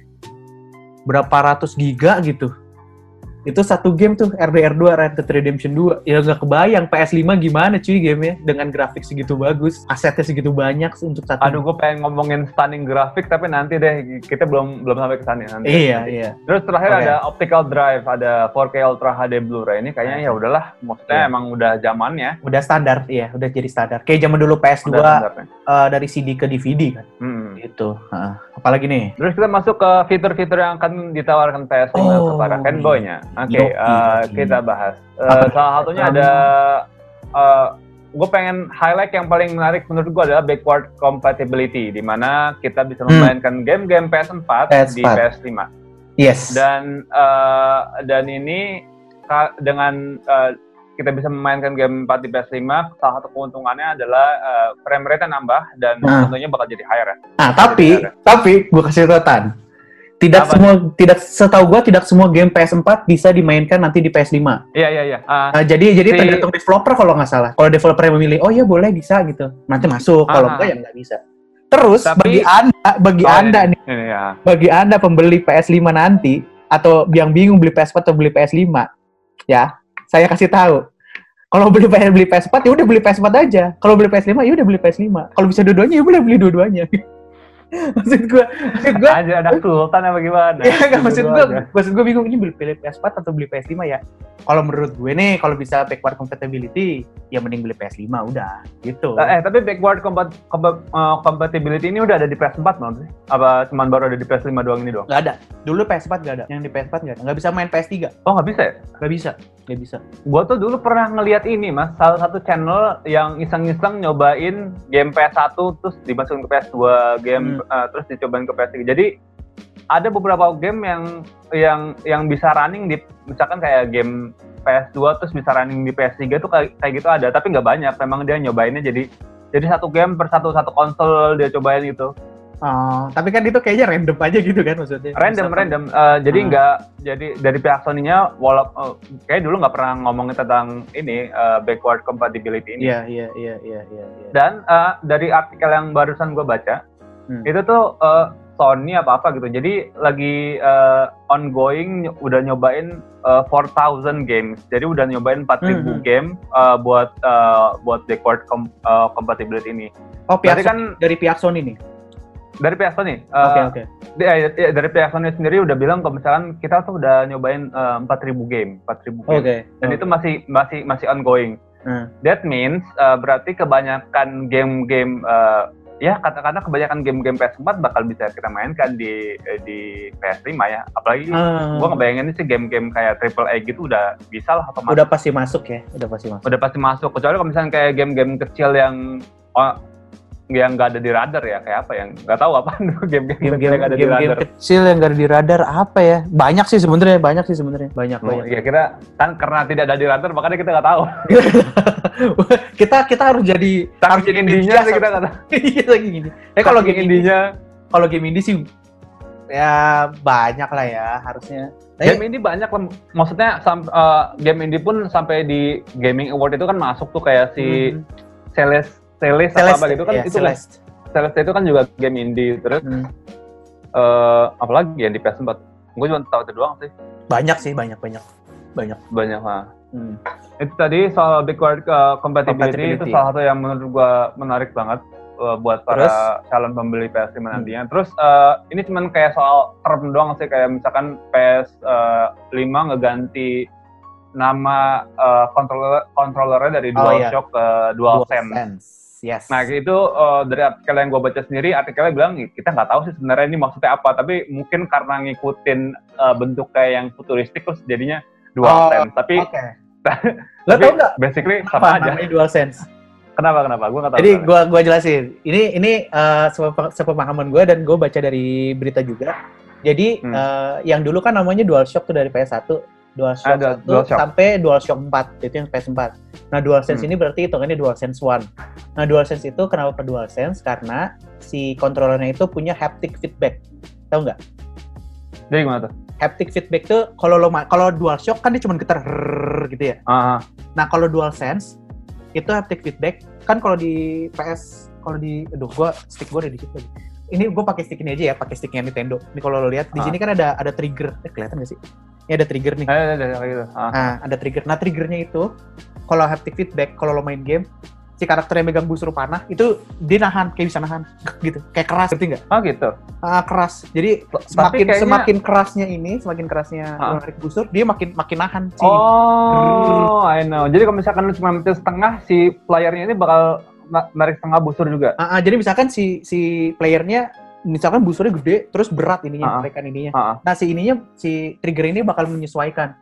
berapa ratus giga gitu. Itu satu game tuh RDR2 Red Dead Redemption 2. Ya nggak kebayang PS5 gimana cuy gamenya dengan grafik segitu bagus, asetnya segitu banyak untuk satu. Aduh, gue pengen ngomongin stunning grafik tapi nanti deh kita belum belum sampai ke sana nanti. Iya, iya. Terus terakhir Oke. ada optical drive, ada 4K Ultra HD Blu-ray ini kayaknya ya udahlah, maksudnya Iya. emang udah zamannya. Udah standar, iya, udah jadi standar. Kayak zaman dulu PS2 Udah standarnya. eh, dari CD ke DVD kan. Hmm. Gitu. Heeh. Apalagi nih? Terus kita masuk ke fitur-fitur yang akan ditawarkan PS5 Oh, kepada fanboy-nya. Oke, Yoi, eh, yoi. kita bahas. Eh, Apa? salah satunya ada, gue pengen highlight yang paling menarik menurut gue adalah backward compatibility, di mana kita bisa Hmm. memainkan game-game PS4, di PS4. PS5. Yes. Dan eh, dan ini dengan eh, kita bisa memainkan game 4 di PS5, salah satu keuntungannya adalah eh, frame rate nambah dan Nah. tentunya bakal jadi higher. ya. Nah, tapi Jadi tapi gue kasih catatan. Tidak Apa? semua tidak setahu gue tidak semua game PS4 bisa dimainkan nanti di PS5. Iya iya iya. Ah, Nah, jadi jadi Si- tergantung developer kalau nggak salah. Kalau developer yang memilih, oh ya boleh bisa gitu, nanti masuk. Kalau enggak ya nggak bisa. Terus Tapi- bagi anda, bagi Oh, anda ini, nih, ini ya. bagi anda pembeli PS5 nanti atau yang bingung beli PS4 atau beli PS5, ya saya kasih tahu. Kalau beli PS beli PS4 ya udah beli PS4 aja. Kalau beli PS5 ya udah beli PS5. Kalau bisa dua-duanya ya boleh beli dua-duanya. maksud gue, maksud gue, Aja ada sultan apa gimana? ya nggak maksud Gitu gue, maksud gue bingung ini beli beli PS4 atau beli PS5 ya. Kalau menurut gue nih, kalau bisa backward compatibility, ya mending beli PS5 udah, gitu. Eh, tapi backward compat compa- eh, compatibility ini udah ada di PS4 belum sih? Apa cuman baru ada di PS5 doang ini doang? Nggak ada. Dulu PS4 nggak ada. Yang di PS4 nggak ada. Nggak bisa main PS3. Oh nggak bisa ya? Nggak bisa. Nggak bisa. Gua tuh dulu pernah ngeliat ini mas, salah satu channel yang iseng-iseng nyobain game PS1 terus dimasukin ke PS2, game eh, terus dicobain ke PS3. Jadi ada beberapa game yang yang yang bisa running di misalkan kayak game PS2 terus bisa running di PS3 tuh kayak, kayak gitu ada, tapi nggak banyak. Memang dia nyobainnya jadi jadi satu game per satu satu konsol dia cobain gitu. Oh, tapi kan itu kayaknya random aja gitu kan maksudnya. Random Misalkan- random. Eh, jadi Hmm. nggak jadi dari pihak Sony-nya walaupun kayak dulu nggak pernah ngomongin tentang ini eh, backward compatibility ini. Iya, iya, iya, iya, iya. iya. Dan eh, dari artikel yang barusan gue baca, Hmm. itu tuh eh, Sony apa apa gitu. Jadi lagi eh, ongoing udah nyobain eh, 4,000 games. Jadi udah nyobain 4.000 Hmm. game eh, buat eh, buat backward com- eh, compatibility ini. Oh, pihak Berarti kan dari pihak Sony nih. dari pihak Sony. Oke, oke. Ya, ya, ya, dari pihak Sony sendiri udah bilang kalau misalkan kita tuh udah nyobain eh, 4.000 game, 4.000 game. Oke. Dan itu masih masih masih ongoing. Hmm. That means eh, berarti kebanyakan game-game eh, ya katakanlah kebanyakan game-game PS4 bakal bisa kita mainkan di eh, di PS5 ya. Apalagi Ah, gua ngebayangin sih game-game kayak triple A gitu udah bisa lah otomatis. udah pasti masuk ya, udah pasti masuk. udah pasti masuk kecuali kalau misalnya kayak game-game kecil yang oh, yang nggak ada di radar ya kayak apa yang nggak tahu apa game-game kecil Game-game yang nggak ada di game-game radar kecil yang gak ada di radar apa ya? Banyak sih sebenarnya, banyak sih sebenarnya, banyak Oh, banyak. ya kira kan karena tidak ada di radar makanya kita nggak tahu kita kita harus jadi harus tapi indinya sih kita nggak tahu Iya lagi gini. Eh kalau game indinya kalau game indie sih ya banyak lah ya harusnya. Tapi- game indie banyak lah maksudnya sam- eh, game indie pun sampai di gaming award itu kan masuk tuh kayak si Hmm. Celeste Celeste, Celeste, apa gitu kan ya, itu kan Celeste. Celeste itu kan juga game indie terus Hmm. eh apalagi yang di PS4 gue cuma tahu itu doang sih Banyak sih, banyak banyak banyak. banyak lah Hmm. itu tadi soal backward uh, compatibility, itu Compatibility. salah satu yang menurut gua menarik banget uh, buat para calon pembeli PS5 Hmm. nantinya. Terus uh, ini cuman kayak soal term doang sih kayak misalkan PS5 ngeganti nama uh, controller controllernya dari Oh, iya. DualShock ke DualSense. DualSense. Yes. Nah itu uh, dari artikel yang gue baca sendiri, artikelnya bilang kita nggak tahu sih sebenarnya ini maksudnya apa, tapi mungkin karena ngikutin uh, bentuk kayak yang futuristik terus jadinya DualSense. Tapi Oke. Lo tau nggak basically apa sama aja. namanya DualSense? Kenapa kenapa? Gue nggak tahu. Jadi gua gua jelasin. Ini ini uh, sepe- sepemahaman gue dan gue baca dari berita juga. Jadi Hmm. uh, yang dulu kan namanya DualShock tuh dari PS1, DualShock Ada 1 DualShock. sampai DualShock 4 itu yang PS4. Nah DualSense Hmm. ini berarti hitungannya DualSense 1. Nah DualSense itu kenapa DualSense? Karena si kontrolernya itu punya haptic feedback. Tahu nggak? Jadi gimana tuh? Haptic feedback tuh kalau lo kalau DualShock kan dia cuma getar gitu ya. Ah, ah. Nah, kalau DualSense itu haptic feedback kan kalau di PS kalau di aduh gua stick gua ada di situ lagi. Ini gua pakai stick ini aja ya, pakai sticknya Nintendo. Ini kalau lo lihat di Ah. sini kan ada ada trigger. Eh, kelihatan gak sih? Ini ada trigger nih. Eh, eh, kayak gitu. Ah. Nah, ada trigger. Nah, triggernya itu kalau haptic feedback kalau lo main game si karakter yang megang busur panah itu dia nahan kayak bisa nahan gitu kayak keras ngerti nggak Oh gitu. Ah, keras jadi semakin kayaknya- semakin kerasnya ini semakin kerasnya Ah. lo narik busur dia makin makin nahan si Oh, I know. Jadi kalau misalkan lu cuma mencet setengah, si playernya ini bakal na- narik setengah busur juga. Ah, ah, jadi misalkan si si playernya misalkan busurnya gede terus berat ininya Ah, ah. tarikan ininya. Ah, ah. Nah si ininya si trigger ini bakal menyesuaikan,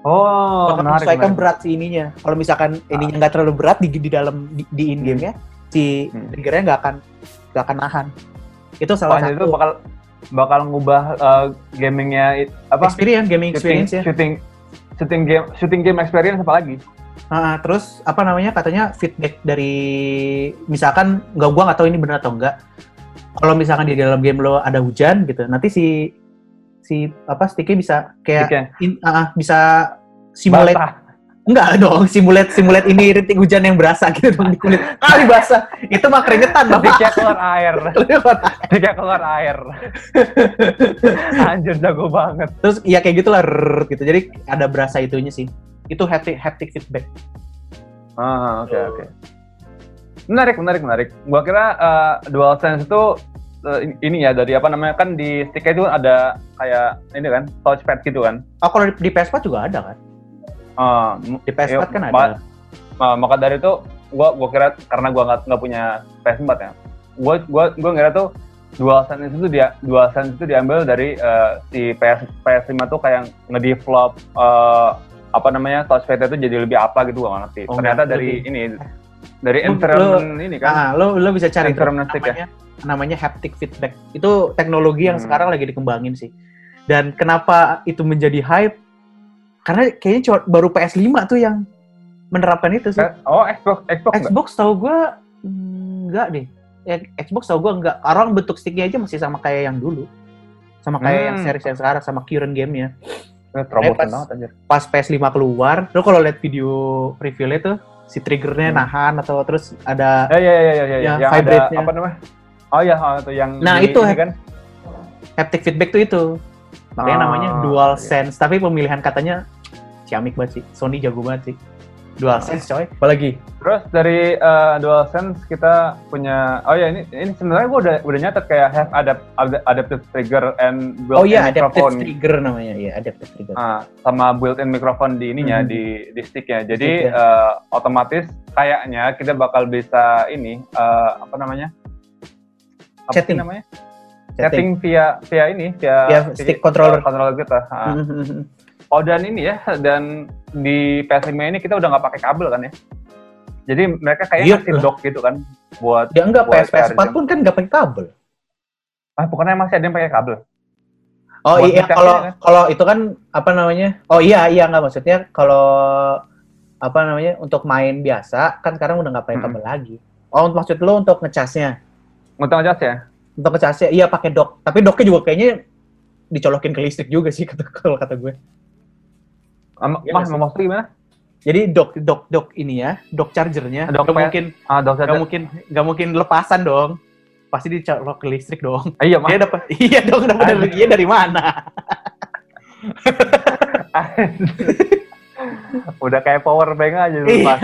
Oh, bakal menarik. menyesuaikan menarik. berat si ininya. Kalau misalkan ininya nggak terlalu berat di di dalam di, di in game nya, si Hmm. triggernya nggak akan nggak akan nahan. Itu salah itu satu bakal bakal ngubah uh, gamingnya apa? experience gaming Shooting, experience ya. shooting shooting game shooting game experience apa lagi? Ah, ah, terus apa namanya katanya feedback dari misalkan nggak gua nggak tahu ini benar atau enggak. Kalau misalkan di dalam game lo ada hujan gitu, nanti si si apa sticknya bisa kayak in- ah, bisa simulate Basah. enggak dong simulate simulate ini rintik hujan yang berasa gitu dong di kulit kali basah itu mah keringetan bapak Sticknya keluar air. Sticknya keluar air. Anjir jago banget. terus ya kayak gitulah gitu jadi ada berasa itunya sih itu haptic haptic feedback Ah, oke oke. Menarik, menarik, menarik. Gua kira uh, DualSense itu uh, ini ya dari apa namanya kan di sticknya itu ada kayak ini kan touchpad gitu kan. oh kalau di, di PS4 juga ada kan m- di PS4 Iya, kan ada ma- ma- maka dari itu gua gua kira karena gua nggak nggak punya PS4 ya. Gua gua gua ngira tuh DualSense itu dia DualSense itu diambil dari uh, si PS PS5 tuh kayak ngedevelop uh, apa namanya touchpad itu jadi lebih apa gitu gua nggak ngerti. Oh, Ternyata dari lebih- ini dari environment ini kan. Ah, lo lo bisa cari Environment ya? namanya namanya haptic feedback itu teknologi yang Hmm. sekarang lagi dikembangin sih dan kenapa itu menjadi hype karena kayaknya cuma baru PS5 tuh yang menerapkan itu sih Eh, Oh, Xbox Xbox? Xbox tahu gue enggak deh. Ya, Xbox tahu gue enggak. Orang bentuk sticknya aja masih sama kayak yang dulu. Sama kayak yang Hmm. series yang sekarang sama current gamenya. Terobosan pas- banget anjir. Pas PS5 keluar, lo kalau lihat video reviewnya tuh si triggernya Hmm. nahan atau terus ada Ya ya ya ya ya, Ya, yang ada vibrate-nya. apa namanya? Oh ya, oh, itu yang Nah, di- itu ini kan. haptic feedback tuh itu. Makanya Ah, namanya dual sense. Tapi pemilihan katanya ciamik banget sih. Sony jago banget sih. Dual sense coy. Apalagi? Terus dari uh, DualSense kita punya oh ya ini ini sebenarnya gua udah udah nyatet kayak have adapt, ada- adaptive trigger and Oh built-in iya, adaptive microphone. trigger namanya. Iya, adaptive trigger. Ah, sama built-in microphone di ininya Mhm. di di sticknya. Jadi Stick, ya. uh, otomatis kayaknya kita bakal bisa ini uh, apa namanya? apa Chatting. namanya? Chatting via via ini via, Via stick controller. controller kita. Ah. Oh dan ini ya dan di PS5 ini kita udah nggak pakai kabel kan ya? Jadi mereka Iya kayak ngasih lah. dock gitu kan buat Ya enggak, buat PS, PS4 charging. pun kan nggak pakai kabel. ah bukannya masih ada yang pakai kabel? Oh Buat iya, kalau kan? kalau itu kan apa namanya? Oh iya iya nggak maksudnya kalau apa namanya untuk main biasa kan sekarang udah nggak pakai Mm-mm. kabel lagi. Oh maksud lu untuk ngecasnya? Untuk ngecas ya? Untuk ngecasnya iya pakai dock. Tapi docknya juga kayaknya dicolokin ke listrik juga sih kata kalau kata gue. Iya nggak sih? maksudnya gimana? Jadi dock dock dock ini ya, dock chargernya Dock nggak PS. mungkin Ah, dok nggak saja. mungkin nggak mungkin lepasan dong. Pasti dicolok ke listrik dong. Ah, iya, mah. Dia dapat iya dong dapat Ada. energinya dari mana? Udah kayak power bank aja Iya. lupa.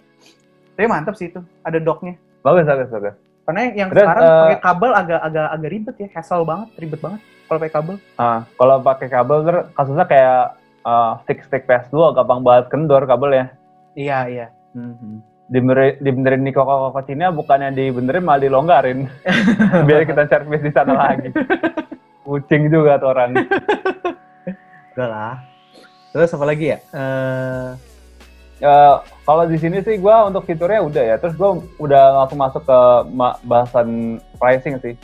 Tapi mantap sih itu, ada docknya. bagus, bagus, bagus. Karena yang Terus, sekarang eh, pakai kabel agak agak agak ribet ya, hassle banget, ribet banget kalau pakai kabel. Ah, kalau pakai kabel ter kasusnya kayak ah, stick-stick PS2 gampang banget kendor kabelnya. Iya iya. Mhm. Dibenerin, dibenerin di koko-koko Cina bukannya dibenerin malah dilonggarin. Biar kita servis di sana lagi. Kucing juga tuh orang. Udah lah. Terus apa lagi ya? Eh Eh, kalau di sini sih gua untuk fiturnya udah ya. Terus gua udah langsung masuk ke bahasan pricing sih.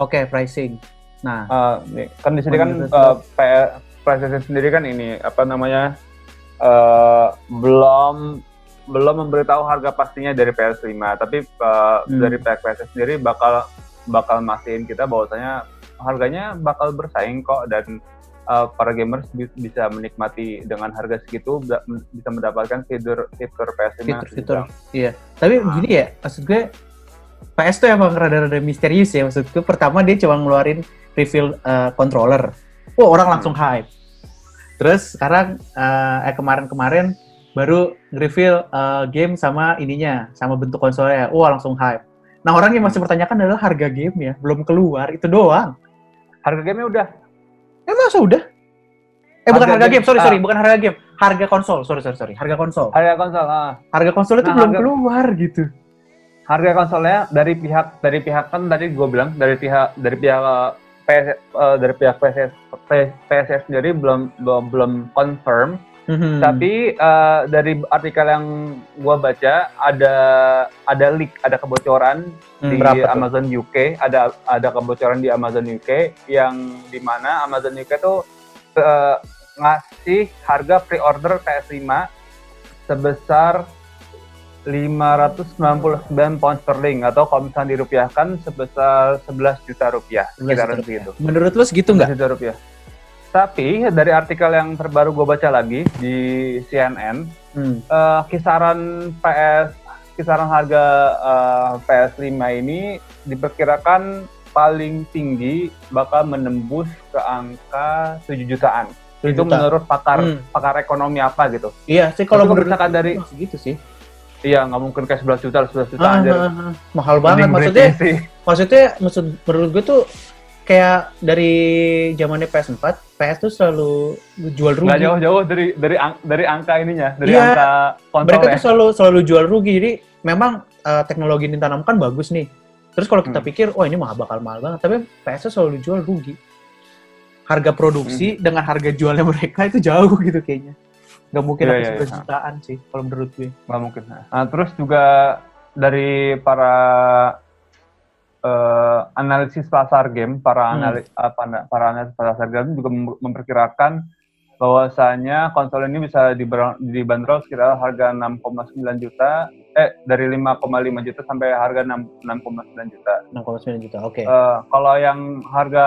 Oke pricing. Nah, Eh, nih, kan di sini kan P- PlayStation sendiri kan ini apa namanya eh, belum belum memberitahu harga pastinya dari PS5 tapi eh, Hmm. dari pihak PS sendiri bakal bakal mastiin kita bahwasanya harganya bakal bersaing kok dan eh, para gamers bi- bisa menikmati dengan harga segitu bisa mendapatkan fitur fitur PS5 fitur-fitur. Iya. Tapi gini ya, maksud gue PS tuh emang rada-rada misterius ya. Maksud gue pertama dia cuma ngeluarin refill eh, controller. Wah, orang langsung hype. Terus sekarang eh eh, kemarin-kemarin baru reveal eh, game sama ininya, sama bentuk konsolnya. Wah, langsung hype. Nah, orang yang masih pertanyakan adalah harga game ya, belum keluar, itu doang. harga gamenya udah Eh, masa udah? Eh, bukan Harga harga game, game, sorry, ah. sorry, bukan harga game. Harga konsol, sorry, sorry, sorry. Harga konsol. harga konsol ah. Harga konsol itu Nah, belum harga- keluar gitu. harga konsolnya dari pihak dari pihak kan tadi gue bilang dari pihak dari pihak PS eh, dari pihak PSS PS- PSS sendiri belum belum belum confirm Mhm. tapi eh, dari artikel yang gue baca ada ada leak ada kebocoran Hmm, di berapa tuh? Amazon UK ada ada kebocoran di Amazon UK yang di mana Amazon UK tuh eh, ngasih harga pre-order PS5 sebesar 599 pound sterling atau kalau misalnya dirupiahkan sebesar 11 juta rupiah 11 sekitaran juta segitu. Menurut lu segitu nggak? 11 juta rupiah. Tapi dari artikel yang terbaru gue baca lagi di CNN, Hmm. eh, kisaran PS kisaran harga eh, PS5 ini diperkirakan paling tinggi bakal menembus ke angka 7 jutaan. Tujuh Itu juta. menurut pakar Hmm. pakar ekonomi apa gitu. Iya sih kalau Itu menurut misalkan dari- segitu sih. Iya, nggak mungkin kayak 11 juta, 11 juta Ah, anjir. ah, ah. mahal banget Mending maksudnya. PC. Maksudnya maksud menurut gue tuh kayak dari zamannya PS4, PS tuh selalu jual rugi. Nggak jauh-jauh dari dari ang- dari angka ininya, dari Iya. angka konsol Mereka ya. tuh selalu selalu jual rugi. Jadi memang eh, teknologi yang ditanamkan bagus nih. Terus kalau kita Hmm. pikir, wah ini mahal bakal mahal banget, tapi PS tuh selalu jual rugi. Harga Hmm. produksi dengan harga jualnya mereka itu jauh gitu kayaknya. Nggak mungkin iya, 11 iya. jutaan sih kalau menurut gue. nggak mungkin. Nah, terus juga dari para eh, analisis pasar game, para Hmm. analis apa na- para analisis pasar game juga mem- memperkirakan bahwasanya konsol ini bisa dibanderol sekitar harga 6,9 juta, eh dari 5,5 juta sampai harga 6 6,9 juta. 6,9 juta. Oke. Eh, kalau yang harga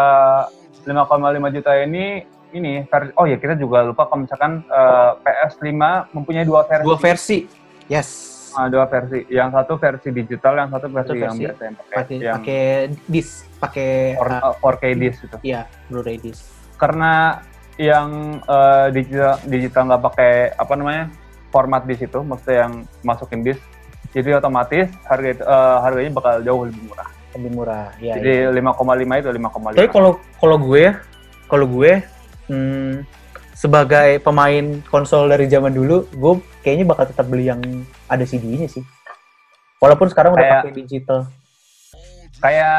5,5 juta ini ini oh ya kita juga lupa kalau misalkan eh, PS5 mempunyai dua versi. Dua versi. Yes. Ah, dua versi. Yang satu versi digital, yang satu versi, Satu yang versi biasa yang pakai Pakai yang pakai disc, pakai 4, ah, 4K disc itu. iya, Blu-ray disc. Karena yang eh, digital digital nggak pakai apa namanya format di situ, maksudnya yang masukin disc, jadi otomatis harga itu, eh, harganya bakal jauh lebih murah. Lebih murah. Ya, jadi 5,5 itu 5,5. Tapi kalau kalau gue, kalau gue hmm, sebagai pemain konsol dari zaman dulu, gue kayaknya bakal tetap beli yang ada CD-nya sih. Walaupun sekarang udah Kayak- pakai digital. kayak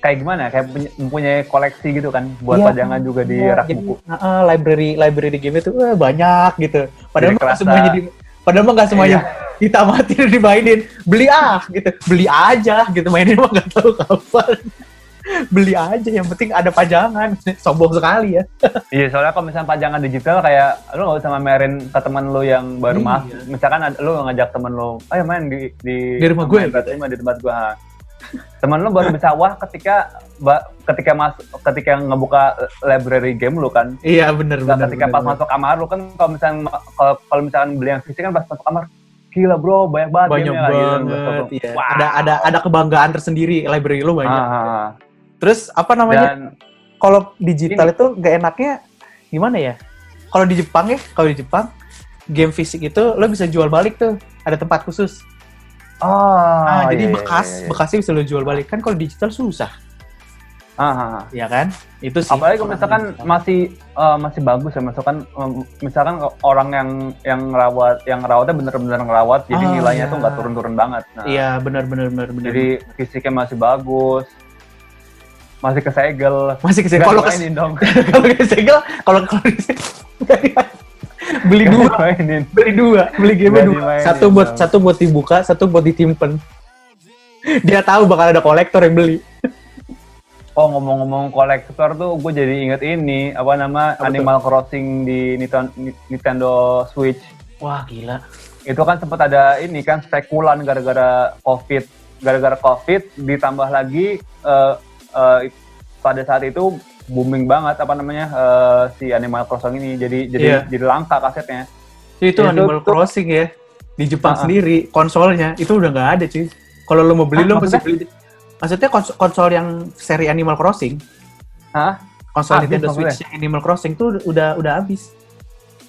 kayak gimana? Kayak punya- mempunyai koleksi gitu kan, buat Iya, pajangan juga di Iya, rak jadi, buku. uh, uh, library library di game itu uh, banyak gitu. Padahal nggak semuanya di padahal nggak semuanya ditamatin dimainin. Beli ah gitu. Beli aja gitu mainin mah nggak tahu kapan. Beli aja yang penting ada pajangan. Sombong sekali ya. Iya, soalnya kalau misalnya pajangan digital kayak lu nggak usah mamerin ke teman lu yang baru Iya. masuk. Misalkan lu ngajak temen lu, ayo main di di, Di rumah gue, main PS5 di tempat gua. temen lu baru bisa wah ketika ketika masuk ketika ngebuka library game lu kan. Iya bener bener. ketika bener, pas bener. masuk kamar lu kan kalau misalnya kalau kalau misalkan beli yang fisik kan pas masuk kamar gila bro banyak banget banyak gamenya," gitu. banget. Iya. Wah. Ada ada ada kebanggaan tersendiri library lu banyak. Ah, ah, ah. Terus apa namanya? dan kalau digital itu gak enaknya gimana ya? Kalau di Jepang ya, kalau di Jepang game fisik itu lo bisa jual balik tuh, ada tempat khusus. oh Nah, jadi iya, bekas, iya, iya. bekasnya bisa lo jual balik kan kalau digital susah, Ah, ya kan? Itu sih. apalagi kalau misalkan masih eh, masih bagus ya misalkan misalkan orang yang yang ngerawat yang ngerawatnya bener-bener ngerawat jadi nilainya iya. tuh nggak turun-turun banget nah, Iya, benar benar. jadi fisiknya masih bagus masih kesegel masih ke sini Nggak kalau kes, dimainin dong kalau kesegel, kalau kalau beli dua, beli dua, beli game dua. dimainin Satu buat dong. satu buat dibuka, satu buat ditimpan. Dia tahu bakal ada kolektor yang beli. oh ngomong-ngomong kolektor tuh gue jadi inget ini apa nama Apa tuh? Animal Crossing di Nintendo, Switch Wah, gila. itu kan sempat ada ini kan spekulan gara-gara covid gara-gara covid ditambah lagi eh, eh, pada saat itu booming banget apa namanya eh, si Animal Crossing ini jadi jadi Iya. jadi langka kasetnya Itu Itu Animal tuh- Crossing ya. Di Jepang Ah, ah. sendiri, konsolnya itu udah nggak ada cuy. Kalau lo mau beli Ah, lo mesti maksudnya? beli. Maksudnya kons- konsol yang seri Animal Crossing, Hah? konsol Habis Nintendo maksudnya? Switch yang Animal Crossing tuh udah udah habis.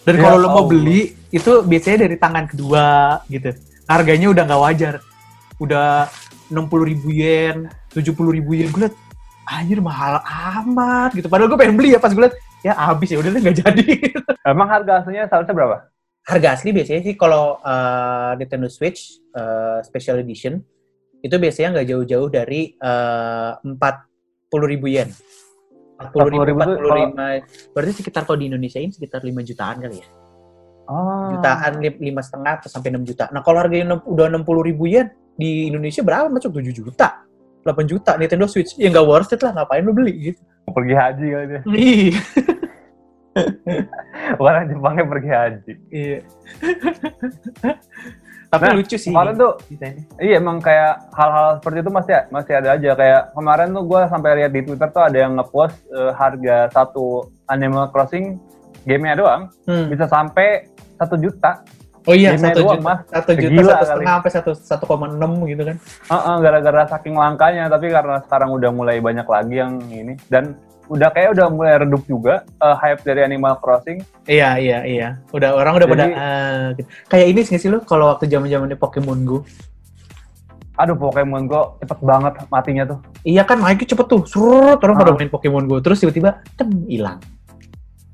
Dan Ya kalau lo mau Allah. beli itu biasanya dari tangan kedua gitu. Harganya udah nggak wajar. Udah 60 ribu yen, 70 ribu yen. Gue liat, anjir mahal amat gitu. Padahal gue pengen beli ya pas gue liat, ya habis ya udah deh, nggak jadi. emang harga aslinya seharusnya berapa harga asli biasanya sih kalau uh, Nintendo Switch uh, Special Edition itu biasanya nggak jauh-jauh dari empat puluh ribu yen. Empat puluh ribu, 40.000 empat puluh lima. Berarti sekitar kalau di Indonesia ini sekitar 5 jutaan kali ya. oh. Jutaan lim- lima setengah atau sampai 6 juta. Nah kalau harganya enam- udah 60 ribu yen di Indonesia berapa masuk 7 juta? 8 juta Nintendo Switch. Ya nggak worth it lah, ngapain lu beli gitu. pergi haji kali dia Iya. orang Jepangnya pergi haji Iya. Tapi Nah, lucu sih. kemarin tuh ceritanya. Iya emang kayak hal-hal seperti itu masih masih ada aja kayak kemarin tuh gue sampai lihat di Twitter tuh ada yang ngepost eh, harga satu Animal Crossing gamenya doang Hmm. bisa sampai satu juta. Oh iya, satu juta, satu juta, satu setengah sampai satu satu koma enam gitu kan? Heeh, gara-gara saking langkanya tapi karena sekarang udah mulai banyak lagi yang ini dan udah kayak udah mulai redup juga eh, hype dari Animal Crossing. Iya iya iya. Udah orang udah pada Jadi- ah, gitu. kayak ini sih lo kalau waktu zaman zamannya Pokemon Go? Aduh Pokemon Go cepet banget matinya tuh. Iya kan naiknya cepet tuh, surut orang pada Ah. main Pokemon Go, terus tiba-tiba tem hilang.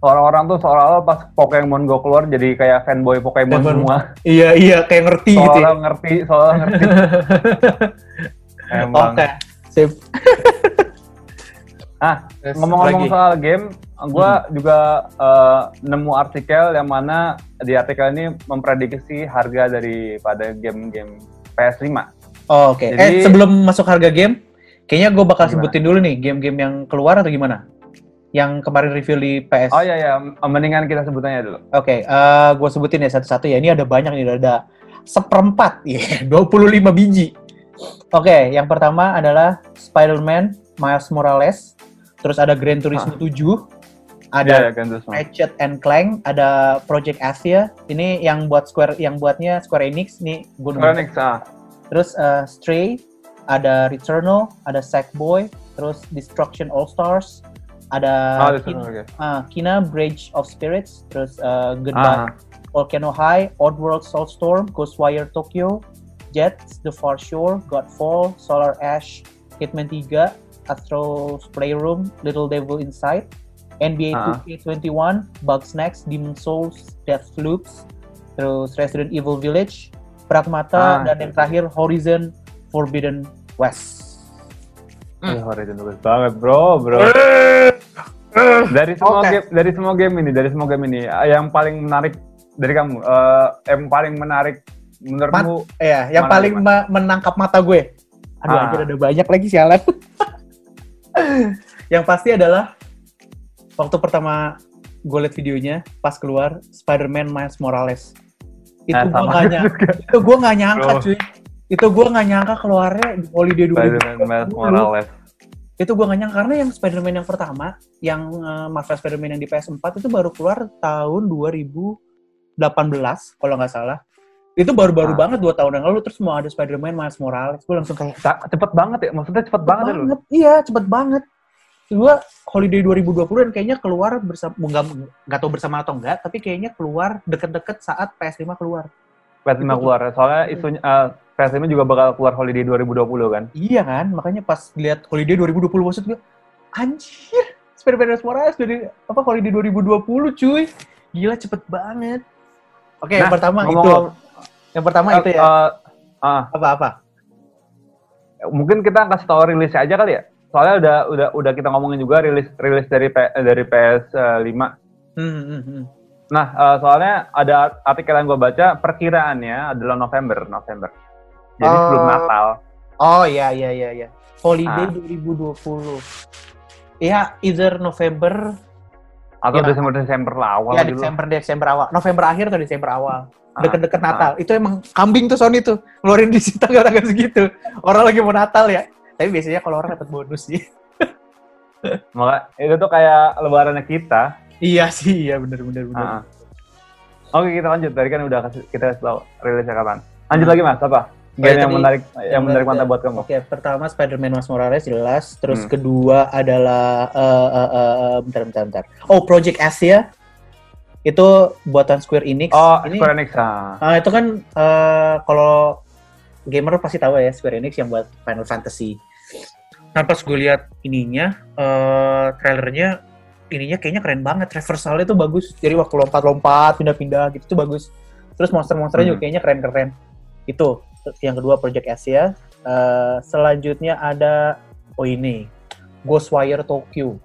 Orang-orang tuh seolah-olah pas Pokemon Go keluar jadi kayak fanboy Pokemon Fanboy. semua. Iya iya kayak ngerti gitu. ya. Seolah ngerti, seolah ngerti. Emang. Oke, sip. Ah, Ngomong-ngomong soal game, gue juga eh, nemu artikel yang mana di artikel ini memprediksi harga daripada game-game PS5. Oh, Oke, eh Jadi- sebelum masuk harga game, kayaknya gue bakal Gimana? sebutin dulu nih game-game yang keluar atau gimana? Yang kemarin review di PS. Oh iya ya, mendingan kita sebutannya dulu. Oke, eh gue sebutin ya satu-satu ya. Ini ada banyak nih, ada seperempat, ya, 25 biji. Oke, yang pertama adalah Spider-Man Miles Morales, terus ada Gran Turismo 7, Iya, ada kan terus. Ratchet and Clank, ada Project Asia. Ini yang buat Square, yang buatnya Square Enix nih. Gue Square Enix, ah. Terus eh, Stray, ada Returnal, ada Sackboy, terus Destruction All Stars, ada Oh, di Kin- sana, oke. ah, Kina Bridge of Spirits, terus eh, Goodbye Ah, Volcano High, Oddworld Soulstorm, Ghostwire Tokyo, Jets, The Far Shore, Godfall, Solar Ash, Hitman 3, Astro's Playroom, Little Devil Inside, NBA Ah. 2K21, Bugsnax, Demon Souls, Deathloops, terus Resident Evil Village, Pragmata, Ah, dan yang iya. terakhir Horizon Forbidden West. Hmm. Aduh, Horizon bagus banget, bro, bro. Dari semua Oke. game, dari semua game ini, dari semua game ini, eh, yang paling menarik dari kamu, eh, yang paling menarik menurutmu? Iya, yang Mana paling ma- menangkap mata gue. Aduh, Ah. anjir ada banyak lagi sialan. yang pasti adalah waktu pertama gue liat videonya pas keluar Spider-Man Miles Morales. Itu Nah, gue nyangka, juga. itu gue nggak nyangka cuy. Itu gue nggak nyangka keluarnya di holiday 2020. Spider-Man Miles Morales. Itu gue nggak nyangka karena yang Spider-Man yang pertama, yang uh, Marvel Spider-Man yang di PS4 itu baru keluar tahun 2018 kalau nggak salah. Itu baru-baru Ah. banget dua tahun yang lalu terus mau ada Spider-Man Miles Morales. Gue langsung kayak Cepet banget ya, maksudnya cepet banget ya lu. Iya, cepet banget. Gue holiday 2020 dan kayaknya keluar bersama nggak nggak tahu bersama atau enggak, tapi kayaknya keluar deket-deket saat PS5 keluar. PS5 Itu- keluar, soalnya isunya, eh, PS5 juga bakal keluar holiday 2020 kan. Iya kan, makanya pas lihat holiday 2020 maksud gue, anjir, Spider-Man Miles Morales dari apa holiday 2020 cuy. Gila cepet banget. Oke, yang Nah, pertama itu. ngomong-ngomong- Yang pertama itu ya. Eh, ah, Apa-apa? mungkin kita kasih tahu rilisnya aja kali ya. Soalnya udah udah udah kita ngomongin juga rilis rilis dari P- dari PS5. Hmm, hmm, hmm. Nah, eh, soalnya ada artikel yang gue baca perkiraannya adalah November, November. Jadi Oh. sebelum Natal. Oh iya iya iya iya. Holiday Ah. 2020. Iya, either November Atau Ya. Desember Desember lah awal ya dulu. Desember Desember awal. November akhir atau Desember awal. Ah, Deket-deket ah. Natal. Itu emang kambing tuh Sony tuh. Ngeluarin di situ tanggal-tanggal segitu. Orang lagi mau Natal ya. Tapi biasanya kalau orang dapat bonus sih. Maka itu tuh kayak lebarannya kita. iya sih, iya bener bener bener. Ah. Oke kita lanjut. Tadi kan udah kasih, kita kasih tahu rilisnya kapan. Lanjut lagi mas, apa? Game yang menarik, yang menarik mata buat kamu. Oke, pertama Spider-Man Miles Morales jelas, terus Hmm. kedua adalah eh eh, eh, eh, bentar bentar bentar. Oh, Project Asia. Itu buatan Square Enix. Oh, Ini Square Enix. ah. ah, itu kan eh, kalau gamer pasti tahu ya Square Enix yang buat Final Fantasy. Nah, pas gue lihat ininya, eh trailernya ininya kayaknya keren banget. Reversalnya tuh bagus. Jadi waktu lompat-lompat, pindah-pindah gitu tuh bagus. Terus monster-monsternya juga Hmm. kayaknya keren-keren. Itu yang kedua Project Asia. Eh, selanjutnya ada oh ini Ghostwire Tokyo.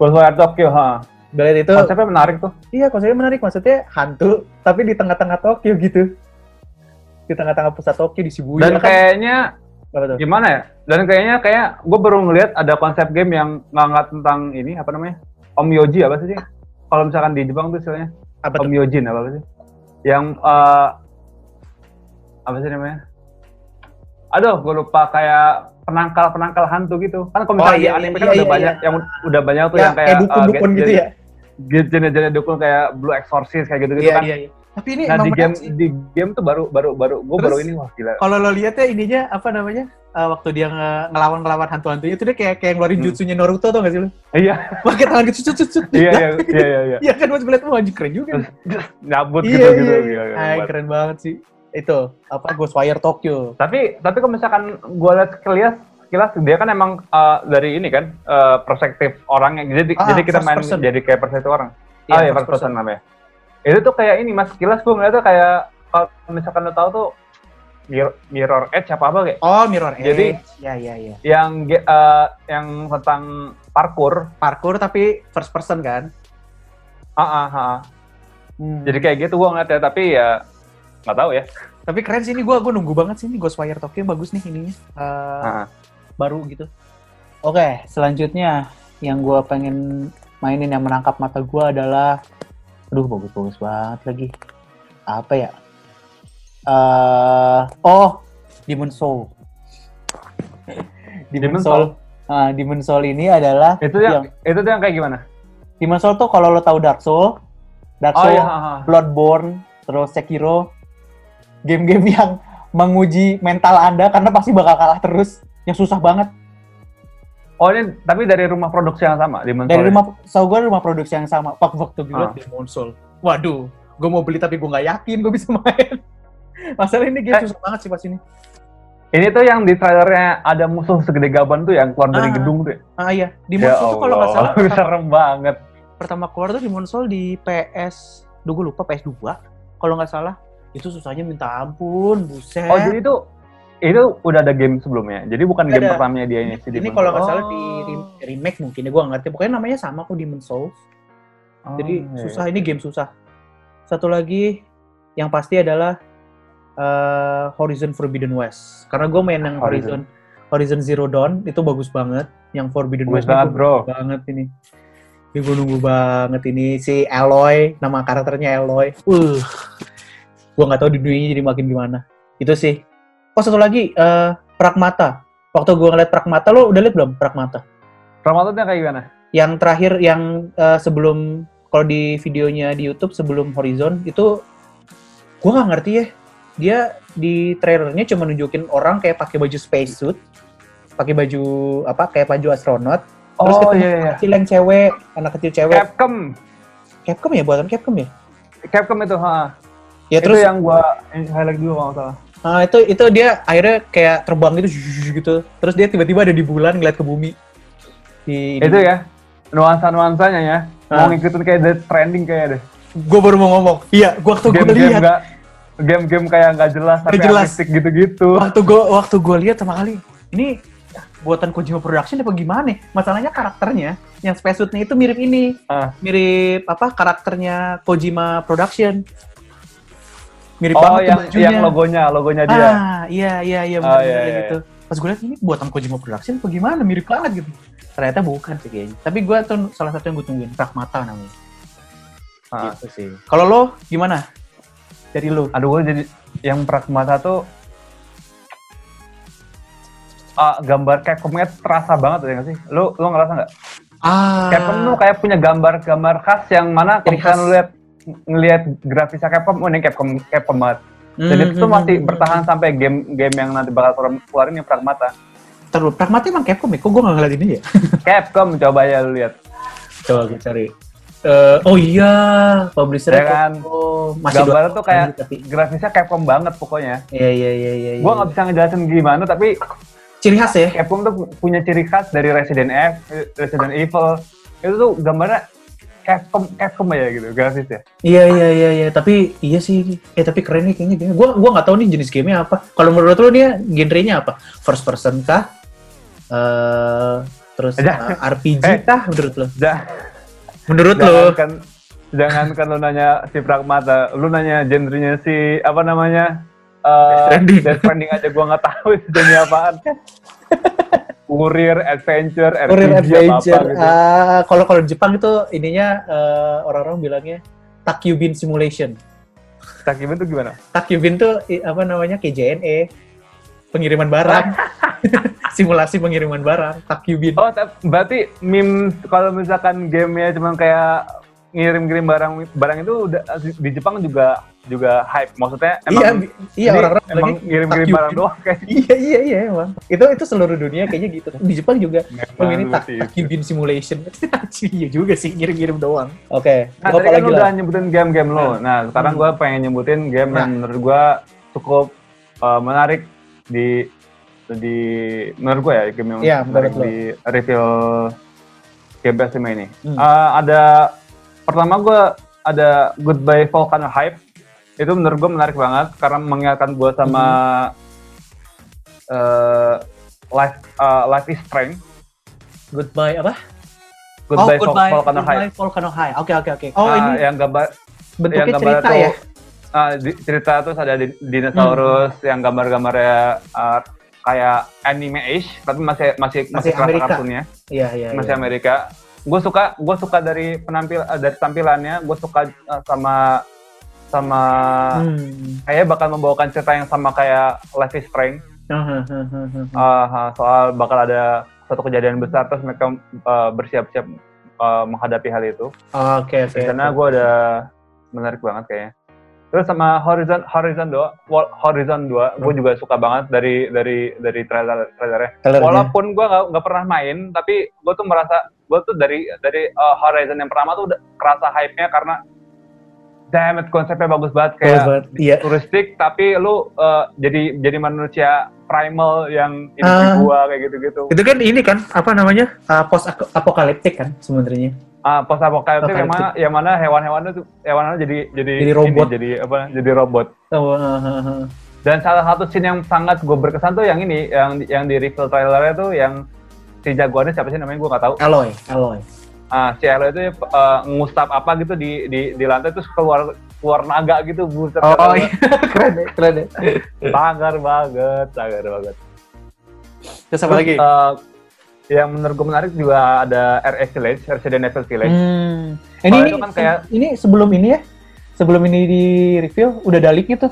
Ghostwire Tokyo, ha. Lihat itu? Konsepnya menarik tuh. Iya, konsepnya menarik. Maksudnya hantu, tapi di tengah-tengah Tokyo gitu. Di tengah-tengah pusat Tokyo di Shibuya Dan kan. kayaknya gimana ya? Dan kayaknya kayak gue baru ngeliat ada konsep game yang ngangkat tentang ini apa namanya? Omyoji apa sih? Kalau misalkan di Jepang tuh istilahnya Apa tuh? Omyojin apa sih? Yang eh, apa sih namanya? Aduh, gue lupa kayak penangkal penangkal hantu gitu. Kan kalau Oh, misalnya iya, di anime iya, kan iya, udah iya, banyak iya. yang udah banyak tuh Ya, yang kayak kayak dukun-dukun eh, gitu ya. jenis-jenis dukun kayak Blue Exorcist kayak gitu-gitu Iya, kan. iya, iya. Tapi ini Nah di game sih. di game tuh baru baru baru gue baru ini wah gila. Kalau lo lihat ya ininya apa namanya? Eh, waktu dia nge- ngelawan-ngelawan hantu-hantunya itu dia kayak kayak ngeluarin Hmm. jutsunya Naruto tuh gak sih lu? Iya Pakai tangan gitu cut cut cut. iya iya iya iya. iya. Iya kan gue liat wah anjing keren juga. Nyabut Iya gitu iya. gitu. iya. Ay, banget. keren banget sih. Itu apa Ghostwire Tokyo. Tapi tapi kalau misalkan gue lihat sekilas sekilas dia kan emang eh, dari ini kan eh, perspektif orang yang jadi Ah, jadi kita main person. jadi kayak perspektif orang. Iya, ah ya first first person namanya. Itu tuh kayak ini mas sekilas gue ngeliatnya kayak kalau misalkan lo tahu tuh Mirror, Mirror Edge apa apa kayak Oh, Mirror Edge. Jadi- ya ya ya. yang eh, yang tentang parkour. Parkour tapi first person kan. Ah ah ah. Hmm. Jadi kayak gitu gue ngeliatnya tapi ya nggak tahu ya. tapi keren sih ini gue gue nunggu banget sih ini Ghostwire Tokyo bagus nih ininya. Ah. baru gitu. Oke, selanjutnya yang gue pengen mainin yang menangkap mata gue adalah, aduh bagus-bagus banget lagi. Apa ya? eh oh, Demon Soul. Demon, Demon Soul. Ah, Demon Soul ini adalah Itu yang, itu tuh yang kayak gimana? Demon Soul tuh kalau lo tahu Dark Soul, Dark Oh Soul, iya. ah, ah. Bloodborne, terus Sekiro, game-game yang menguji mental Anda karena pasti bakal kalah terus, yang susah banget. Oh ini tapi dari rumah produksi yang sama di dari rumah so gue rumah produksi yang sama pak waktu gue Ah. liat Demon Soul waduh gue mau beli tapi gue nggak yakin gue bisa main masalah ini game Eh. susah banget sih pas ini Ini tuh yang di trailernya ada musuh segede gaban tuh yang keluar dari Ah. gedung tuh. ya? ah iya Demon Ya Soul tuh kalau nggak Allah, salah pertama, serem banget. pertama keluar tuh Demon Soul di PS Duh, gue lupa PS2 kalau nggak salah itu susahnya minta ampun buset Oh jadi itu itu udah ada game sebelumnya. Jadi bukan game Ada. pertamanya dia ini si Ini Demon kalau nggak salah di rem- remake mungkin ya, gue nggak ngerti. Pokoknya namanya sama kok Demon Souls. Oh, Jadi iya. susah ini game susah. Satu lagi yang pasti adalah eh, Horizon Forbidden West. Karena gue main yang Horizon. Horizon Horizon Zero Dawn itu bagus banget. Yang Forbidden Bagus West banget, bro. bagus banget ini. Ini gue nunggu banget ini si Aloy, nama karakternya Aloy. Uh, gue nggak tahu di dunia ini jadi makin gimana. Itu sih. Oh satu lagi, eh Pragmata. Waktu gue ngeliat Pragmata, lo udah liat belum Pragmata? Ramadannya kayak gimana? yang terakhir yang eh, sebelum kalau di videonya di YouTube sebelum Horizon itu gua nggak ngerti ya dia di trailernya cuma nunjukin orang kayak pakai baju spacesuit pakai baju apa kayak baju astronot terus oh ketemu iya anak iya. kecil yang cewek anak kecil cewek Capcom. Capcom ya buatan Capcom ya Capcom itu, ha. Ya itu terus yang gua highlight dulu kalau salah. ah, itu itu dia akhirnya kayak terbang gitu gitu terus dia tiba-tiba ada di bulan ngeliat ke bumi di, Itu ya nuansa-nuansanya ya. Ah. Mau ngikutin kayak the trending kayak deh. gue baru mau ngomong iya gua waktu gue lihat game-game kayak nggak jelas tapi Nggak jelas. gitu-gitu. waktu gue waktu gue lihat sama kali ini buatan Kojima Production apa gimana? Masalahnya karakternya yang spacesuitnya itu mirip ini, Ah. mirip apa karakternya Kojima Production. Mirip Oh, banget tuh yang bajunya. yang logonya, logonya dia. Ah, iya iya iya Oh, benar iya, iya. gitu. Pas gue lihat ini buatan Kojima Production apa gimana? Mirip banget gitu. Ternyata bukan sih kayaknya. Tapi gue tuh salah satu yang gue tungguin, Pragmata namanya. Ah. Gitu sih. Kalau lo gimana? Dari lo? Aduh, gue jadi yang Pragmata tuh ah, gambar Capcom-nya terasa banget ya nggak sih? Lu lu ngerasa nggak? Ah, Capcom tuh kayak punya gambar-gambar khas yang mana kalau lu lihat ngelihat grafisnya Capcom, oh ini Capcom Capcom banget. Dan Hmm, itu tuh hmm, masih hmm, bertahan sampai game-game yang nanti bakal keluar- keluarin yang Pragmata. Terus Pragmata emang Capcom ya? Kok gue nggak ngeliat ini ya? Capcom coba ya lu lihat. Coba gue cari. Eh, oh iya, publisher Ya kan? Oh, masih Gambarnya tuh kayak tapi grafisnya Capcom banget pokoknya. iya iya iya iya. Gua iya. nggak bisa ngejelasin gimana, tapi ciri khas ya. Capcom tuh punya ciri khas dari Resident Evil, Resident Evil. Itu tuh gambarnya Capcom Capcom aja gitu grafisnya. Iya iya iya iya, tapi iya sih. Eh tapi keren nih kayaknya. kayaknya. Gua gua nggak tahu nih jenis gamenya apa. Kalau menurut lu nih genrenya apa? First person kah? Eh terus Jangan. eh, RPG Eh. kah menurut lu? Ja- Menurut lu? jangan kan jangan kan lu nanya si Pragmata, lu nanya genrenya si apa namanya? Eh, Death Stranding. Death Stranding aja gua nggak tahu itu jenis apaan. Kurir, adventure, RPG, Korean Adventure. apa-apa gitu. Ah, kalau kalau Jepang itu ininya eh, orang-orang bilangnya Takyubin Simulation. Takiban tuh gimana? Takyubin tuh apa namanya KJNE pengiriman barang. Simulasi pengiriman barang, Takyubin. Oh, berarti meme kalau misalkan gamenya cuma kayak ngirim-ngirim barang barang itu udah di Jepang juga juga hype. Maksudnya iya, emang iya jadi orang-orang emang ngirim-ngirim barang doang kayak Iya iya iya emang. Itu itu seluruh dunia kayaknya gitu. Di Jepang juga ini tak. Takyubin Simulation. iya juga sih ngirim-ngirim doang. Oke. Nah, Gua tadi kan udah nyebutin game-game lo. Nah, sekarang Hmm. gue pengen nyebutin game yang Nah. menurut gue cukup uh, menarik di di menurut gue ya game yang Iya, menarik lo. di review Game Pass 5 ini. Hmm. Uh, ada pertama gue ada Goodbye Volcano Hype. Itu menurut gue menarik banget karena mengingatkan gue sama uh, Life uh, Life is Strange. Goodbye apa? Goodbye, oh, goodbye, Volcano Hype. goodbye Volcano High. Oke oke oke. Oh Ah, ini yang gambar bentuknya yang gambar cerita tuh, ya? ah, di- cerita terus ada di- dinosaurus Hmm. yang gambar-gambarnya ah, kayak anime-ish tapi masih masih masih, Masih Amerika. kartunnya Iya iya. masih iya. Amerika gue suka gue suka dari penampil eh, dari tampilannya gue suka eh, sama sama Hmm. kayak bakal membawakan cerita yang sama kayak Life is Strange. Ah, ah, soal bakal ada suatu kejadian besar terus mereka eh, bersiap-siap eh, menghadapi hal itu Oke oke. di sana gue ada menarik banget kayaknya. Terus sama Horizon Horizon 2, Wal- Horizon 2, gue Hmm. juga suka banget dari dari dari trailer trailernya. Trailernya. Walaupun gue nggak pernah main, tapi gue tuh merasa gue tuh dari dari uh, Horizon yang pertama tuh udah kerasa hype-nya karena damn it konsepnya bagus banget Bagus kayak banget. Iya. turistik tapi lu uh, jadi jadi manusia primal yang hidup di Ah. gua kayak gitu-gitu. Itu kan ini kan apa namanya? Uh, post apokaliptik kan sebenarnya. Ah, post apokaliptik yang mana yang mana hewan-hewannya tuh hewan-hewannya jadi jadi Jadi robot. ini, jadi apa? Jadi robot. Oh, uh, uh, uh. Dan salah satu scene yang sangat gue berkesan tuh yang ini, yang yang di reveal trailernya tuh yang si jagoannya siapa sih namanya gue nggak tahu. Aloy, Aloy. Ah, si Aloy itu uh, ngustap apa gitu di di di lantai terus keluar keluar naga gitu buset. Oh, kata iya. keren ya, keren gua. Sangar banget, sangar banget. Terus apa lagi? eh, yang menurut gue menarik juga ada RE Village, Resident Evil Village. Hmm. Ini, ini, kan kayak- ini sebelum ini ya, sebelum ini di review udah ada leak itu.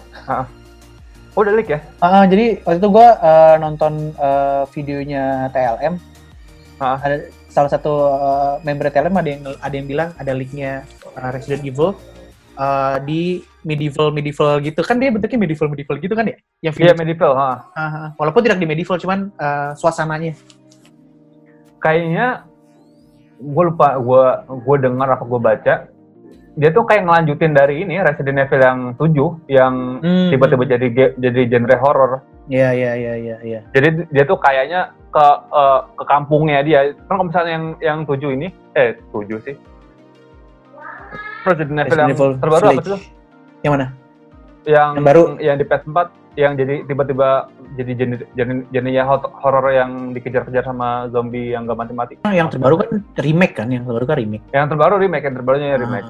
Oh, udah leak ya? Ah, jadi waktu itu gua eh, nonton eh, videonya TLM. Ah. Ada salah satu eh, member TLM ada yang ada yang bilang ada leaknya eh, Resident Evil eh, di medieval medieval gitu kan dia bentuknya medieval medieval gitu kan ya? Yang Iya, video medieval. ha. Ah, ah. walaupun tidak di medieval cuman eh, suasananya. Kayaknya gue lupa, gue gue dengar apa gue baca. Dia tuh kayak ngelanjutin dari ini Resident Evil yang 7 yang Hmm. tiba-tiba jadi jadi genre horror. Iya iya iya iya iya. Jadi dia tuh kayaknya ke eh, ke kampungnya dia. Kan kalau misalnya yang yang 7 ini eh 7 sih. Resident Evil Resident yang Evil terbaru apa Village. tuh? Yang mana? Yang, Yang baru? yang di PS4 yang jadi tiba-tiba jadi jenis jenis jenisnya horror yang dikejar-kejar sama zombie yang gak mati-mati. Yang terbaru kan remake kan? Yang terbaru kan remake. Yang terbaru remake, yang terbarunya ya remake.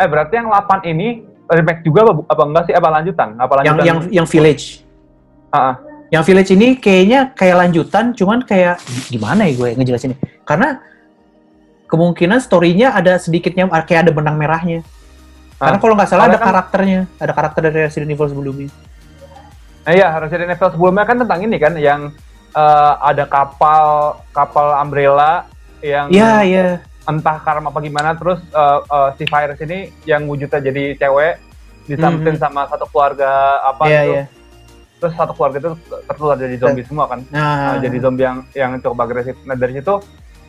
Eh berarti yang 8 ini remake juga apa, apa enggak sih? Apa lanjutan? Apa yang lanjutan? yang yang village. Ah, ah. Yang village ini kayaknya kayak lanjutan, cuman kayak gimana ya gue ngejelasinnya? Karena kemungkinan story-nya ada sedikitnya kayak ada benang merahnya. Karena Ah. kalau nggak salah ada kan- karakternya, ada karakter dari Resident Evil sebelumnya. Nah, iya, Resident Evil sebelumnya kan tentang ini kan yang eh, ada kapal kapal Umbrella yang Iya iya. Entah karena apa gimana terus eh, eh, si virus ini yang wujudnya jadi cewek disamperin Mhm. sama satu keluarga apa Iya gitu. iya. Terus satu keluarga itu tertular jadi zombie semua kan. Nah, Nah, jadi zombie yang yang cukup agresif. Nah dari situ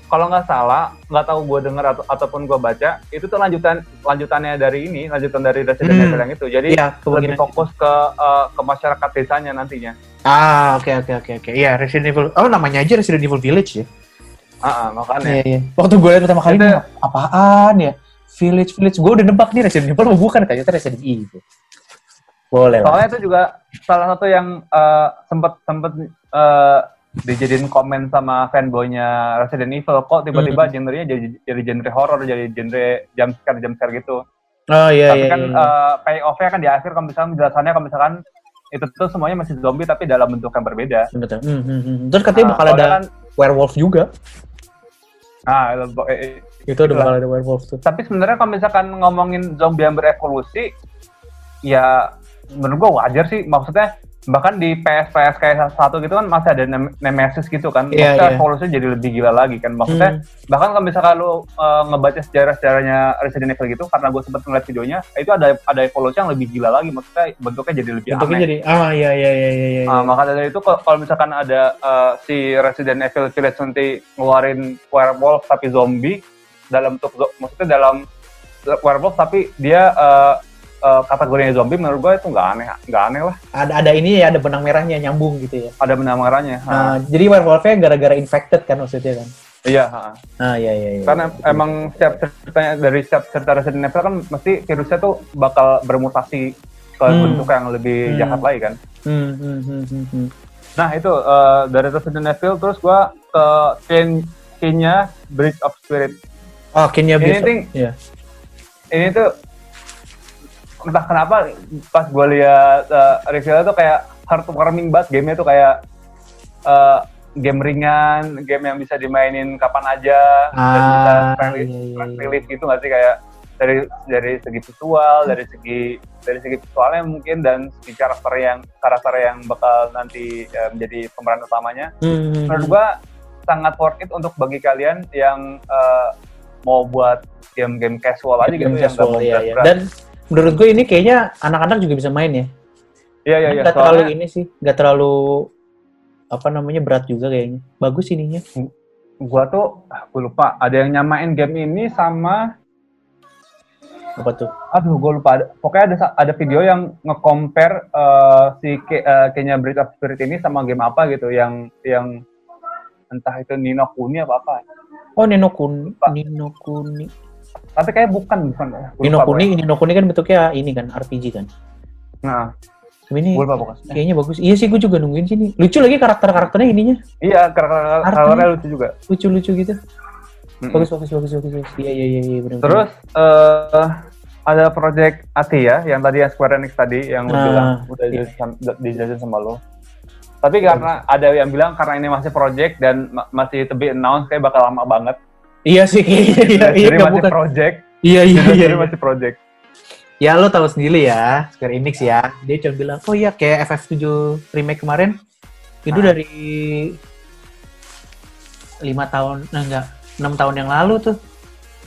kalau nggak salah, nggak tahu gue dengar atau ataupun gue baca, itu tuh lanjutan lanjutannya dari ini, lanjutan dari Resident Hmm. Evil yang itu. Jadi iya lebih kemungkinan. fokus ke eh, ke masyarakat desanya nantinya. Ah oke oke oke oke. Iya Resident Evil. Oh namanya aja Resident Evil Village ya. Ah, ah, makanya. Iya iya. Waktu gue lihat pertama kali Itu- ini apaan ya? Village Village. Gue udah nebak nih Resident Evil bukan ternyata Resident Evil. Boleh lah. Soalnya itu juga salah satu yang eh, sempet sempet eh, dijadiin komen sama fanboynya Resident Evil kok tiba-tiba Hmm. genrenya jadi jadi genre horror, jadi genre jump scare jump scare gitu. Oh iya tapi iya. kan iya. eh, payoff-nya kan di akhir kalau misalnya penjelasannya kalau misalkan itu tuh semuanya masih zombie tapi dalam bentuk yang berbeda. Betul. Hmm, hmm, hmm. Terus katanya Nah, bakal soalnya ada kan, werewolf juga. Nah, eh, eh, Itu udah bakal ada werewolf tuh. tapi sebenarnya kalau misalkan ngomongin zombie yang berevolusi, ya menurut gua wajar sih. Maksudnya bahkan di PS PS kayak satu gitu kan masih ada Nem- Nemesis gitu kan. Iya, Maksudnya iya. evolusinya jadi lebih gila lagi kan. Maksudnya Hmm. bahkan kalau misalkan lu eh, ngebaca sejarah-sejarahnya Resident Evil gitu, karena gue sempat ngeliat videonya, itu ada ada evolusi yang lebih gila lagi. Maksudnya bentuknya jadi lebih Bentuknya aneh. jadi ah iya iya iya iya. iya. Ah, maka dari itu kalau misalkan ada eh, si Resident Evil Village nanti ngeluarin werewolf tapi zombie dalam bentuk maksudnya dalam werewolf tapi dia eh, eh, kategorinya zombie menurut gue itu nggak aneh nggak aneh lah ada ada ini ya ada benang merahnya nyambung gitu ya. ada benang merahnya Nah, jadi werewolfnya gara-gara infected kan maksudnya kan. iya ha. Ah iya iya iya. karena emang setiap ceritanya dari setiap cerita Resident Evil kan mesti virusnya tuh bakal bermutasi ke Hmm. bentuk yang lebih Hmm. jahat lagi kan hmm, hmm, hmm, hmm, hmm. Nah itu eh, dari Resident Evil terus gua ke Ken Kenya Bridge of Spirit. Oh, Kenya Ini Beast. ting- Iya. Ini tuh entah kenapa pas gue lihat eh, reviewnya tuh kayak heartwarming banget gamenya tuh kayak eh, game ringan, game yang bisa dimainin kapan aja dan bisa Ah, friendly, iya, iya, iya. relief gitu nggak sih kayak dari dari segi visual, dari segi dari segi visualnya mungkin dan segi karakter yang karakter yang bakal nanti eh, menjadi pemeran utamanya. Hmm, menurut gua sangat worth it untuk bagi kalian yang eh, mau buat game-game casual aja gitu Game yang nggak casual, mau iya, iya. Dan menurut gue ini kayaknya anak-anak juga bisa main ya. Iya iya iya. Gak terlalu Soalnya ini sih, gak terlalu apa namanya berat juga kayaknya. Bagus ininya. gua tuh ah, gua lupa ada yang nyamain game ini sama Apa tuh? aduh gua lupa ada, pokoknya ada ada video yang nge-compare eh, si Ke- eh, Kenya Bridge of Spirit ini sama game apa gitu yang yang entah itu Nino Kuni apa apa. Oh, Nino Kuni. Nino Kuni. Tapi kayak bukan bukan. Nino lupa, Kuni, pokoknya. Nino Kuni kan bentuknya ini kan RPG kan. Nah, ini lupa pokoknya. kayaknya bagus. Iya sih, gue juga nungguin sini. Lucu lagi karakter-karakternya ininya. Iya, karakter karakternya lucu juga. Lucu-lucu gitu. Mm-mm. Bagus, bagus, bagus, bagus. bagus. Iya, iya, iya, iya benar. Terus eh ada project Ati ya, yang tadi yang Square Enix tadi yang lu Ah, bilang udah iya. dijelasin dijelasin sama lo. Tapi karena ada yang bilang karena ini masih project dan ma- masih to be announced kayak bakal lama banget. Iya sih. Iya, iya, Jadi nggak masih bukan. project. Iya, iya, iya. Iya. masih project. Ya lo tahu sendiri ya, Square Enix ya. Dia cuma bilang, oh iya kayak FF7 remake kemarin itu Ah. dari lima tahun, nah enggak, enam tahun yang lalu tuh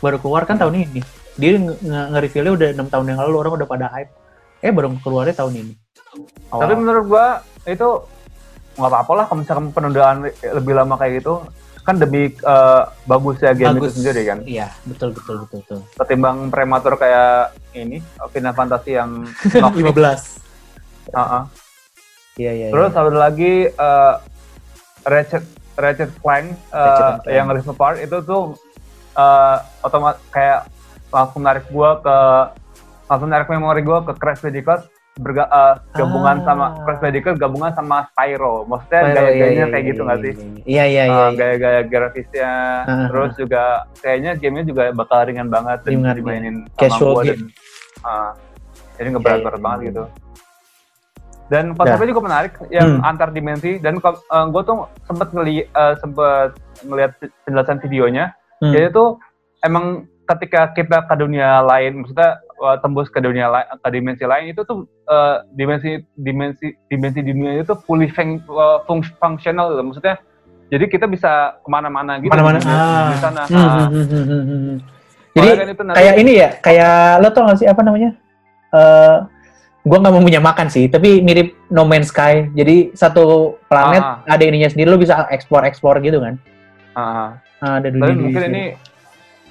baru keluar kan tahun ini. Dia nge- nge- nge-reveal-nya udah enam tahun yang lalu orang udah pada hype. Eh baru keluarnya tahun ini. Oh, Tapi menurut gua itu nggak apa-apa lah kalau misalkan penundaan lebih lama kayak gitu kan demi eh, bagusnya game bagus itu sendiri kan Iya, betul betul betul betul. ketimbang prematur kayak ini Final Fantasy yang 15. Heeh. Iya iya. Terus ada lagi eh, Ratchet Ratchet Clank, eh, Ratchet Clank. yang Rift Apart itu tuh eh otomat kayak langsung narik gua ke langsung narik memori gua ke Crash Bandicoot berga, eh, gabungan Ah. sama Crash Bandicoot gabungan sama Spyro. Maksudnya Spyro, gaya-gayanya iya, iya, kayak iya, gitu iya, nggak sih? Iya iya iya. Eh, iya. gaya-gaya grafisnya, Ah, terus juga kayaknya gamenya juga bakal ringan banget dan Ringan, dimainin sama Casual gua game. dan ah, jadi nggak berat-berat Iya, iya, banget iya. gitu. Dan konsepnya juga menarik yang Hmm. antar dimensi dan gue tuh sempet ngeli eh, sempet ngelihat penjelasan videonya Hmm. jadi tuh emang ketika kita ke dunia lain maksudnya eh, tembus ke dunia lain ke dimensi lain itu tuh eh, dimensi dimensi dimensi dunia itu fully fun- eh, fung- functional gitu. maksudnya jadi kita bisa ke mana-mana gitu Mana-mana. di, di- Ah. di sana Hmm, Ah. hmm, hmm, hmm, hmm, hmm. Soalnya Jadi kan itu nanti- kayak ini ya, kayak lo tau gak sih apa namanya? Eh, gua nggak mau menyamakan sih, tapi mirip No Man's Sky. Jadi satu planet Ah. ada ininya sendiri, lo bisa explore explore gitu kan? ah. Ah, ada Tapi dunia mungkin ini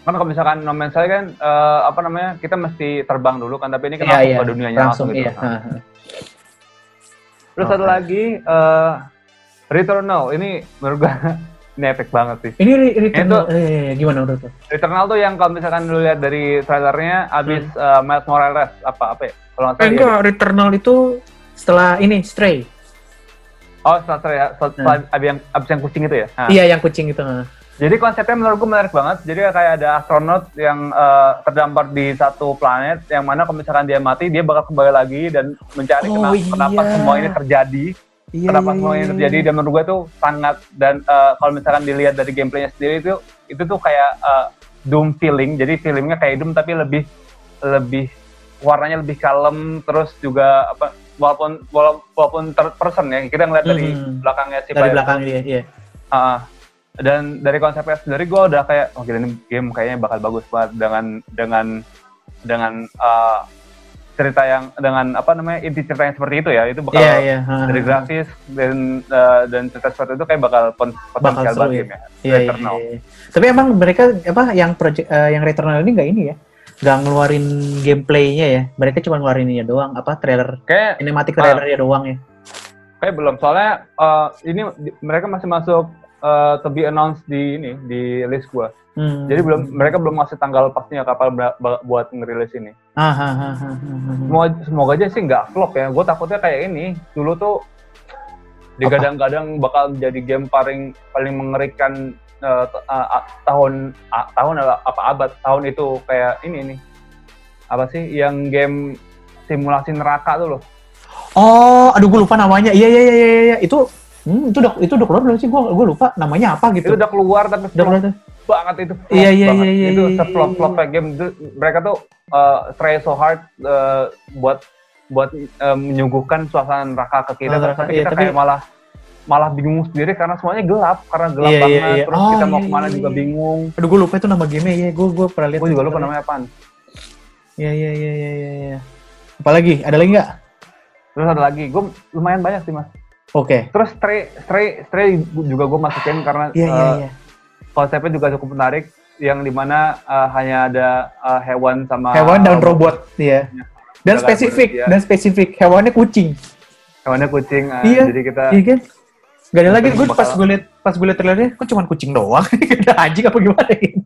kan kalau misalkan No Man's Sky kan eh, apa namanya kita mesti terbang dulu kan tapi ini kan Iya, langsung iya. ke dunianya langsung langsung, gitu. iya. Nah. ah, ah. Terus Oh, ada lagi eh, Returnal ini menurut gua ini epic banget sih. Ini re- Returnal, Itu- eh, gimana menurut lo? Returnal tuh yang kalau misalkan lu lihat dari trailernya abis Hmm. eh, Miles Morales apa apa ya? Kalau nggak salah dia- enggak, Returnal itu setelah ini Stray. Oh setelah ya, setelah abis yang abis yang kucing itu ya. Nah, Iya, yang kucing itu. Jadi konsepnya menurut gue menarik banget. Jadi kayak ada astronot yang eh, terdampar di satu planet yang mana kalau misalkan dia mati dia bakal kembali lagi dan mencari Oh, kenapa, kenapa iya. semua ini terjadi. Iya, kenapa iya, semua iya, ini iya. terjadi dan menurut gue tuh sangat dan eh, kalau misalkan dilihat dari gameplaynya sendiri itu itu tuh kayak eh, Doom feeling. Jadi feelingnya kayak Doom tapi lebih lebih warnanya lebih kalem terus juga apa walaupun wala- walaupun third person ya kita ngeliat dari Mhm. belakangnya si dari Pyro. belakang dia, iya. Ah, dan dari konsepnya sendiri gue udah kayak oh gila ini game kayaknya bakal bagus banget dengan dengan dengan ah, cerita yang dengan apa namanya inti cerita yang seperti itu ya itu bakal Iya, iya. ah, dari grafis dan ah, dan cerita seperti itu kayak bakal potensial banget ya. game ya. Iya, iya, Returnal. iya. Tapi emang mereka apa yang project eh, yang Returnal ini nggak ini ya? Nggak ngeluarin gameplaynya ya? Mereka cuma ngeluarin ini doang, apa trailer Kayak cinematic Ah. trailernya doang ya? kayak belum soalnya ah, ini di- mereka masih masuk ah, to be announced di ini di list gua. Hmm. Jadi belum mereka belum ngasih tanggal pastinya kapan buat ngerilis ini. Ah. Semoga, semoga aja sih nggak flop ya. Gue takutnya kayak ini. Dulu tuh digadang-gadang bakal jadi game paling paling mengerikan eh, ah, ah, tahun ah, tahun apa apa abad tahun itu kayak ini nih apa sih yang game simulasi neraka tuh loh. Oh, aduh gue lupa namanya. Iya, iya, iya, iya, iya. Itu hmm, itu udah itu udah keluar belum sih? Gue gue lupa namanya apa Itu gitu. udah keluar tapi Udah keluar banget itu. flop Iya, iya, iya, iya, Itu iya, seflop iya, flop game itu mereka tuh eh, try so hard eh, buat buat eh, menyuguhkan suasana neraka ke kita, Oh, tapi iya, kita tapi- kayak malah malah bingung sendiri karena semuanya gelap karena gelap Iya, iya, banget iya. terus Oh, kita mau iya, ke mana iya, juga iya. bingung Aduh gue lupa itu nama gamenya ya. Gue gue pernah lihat. gue juga lupa namanya Iya, iya, iya, iya, iya. iya. Apalagi? Ada lagi nggak? terus ada lagi gue lumayan banyak sih mas Oke. terus stray stray stray juga gue masukin karena Iya, iya, eh, iya. konsepnya juga cukup menarik yang di mana eh, hanya ada eh, hewan sama Hewan dan robot, iya. Dan Udah spesifik, nggak dan spesifik. Hewannya kucing. hewannya kucing eh, Iya. jadi kita Iya kan? Gak ada lagi, gue pas gue liat pas gue liat trailernya, kok cuma kucing doang? Ada anjing apa gimana gitu.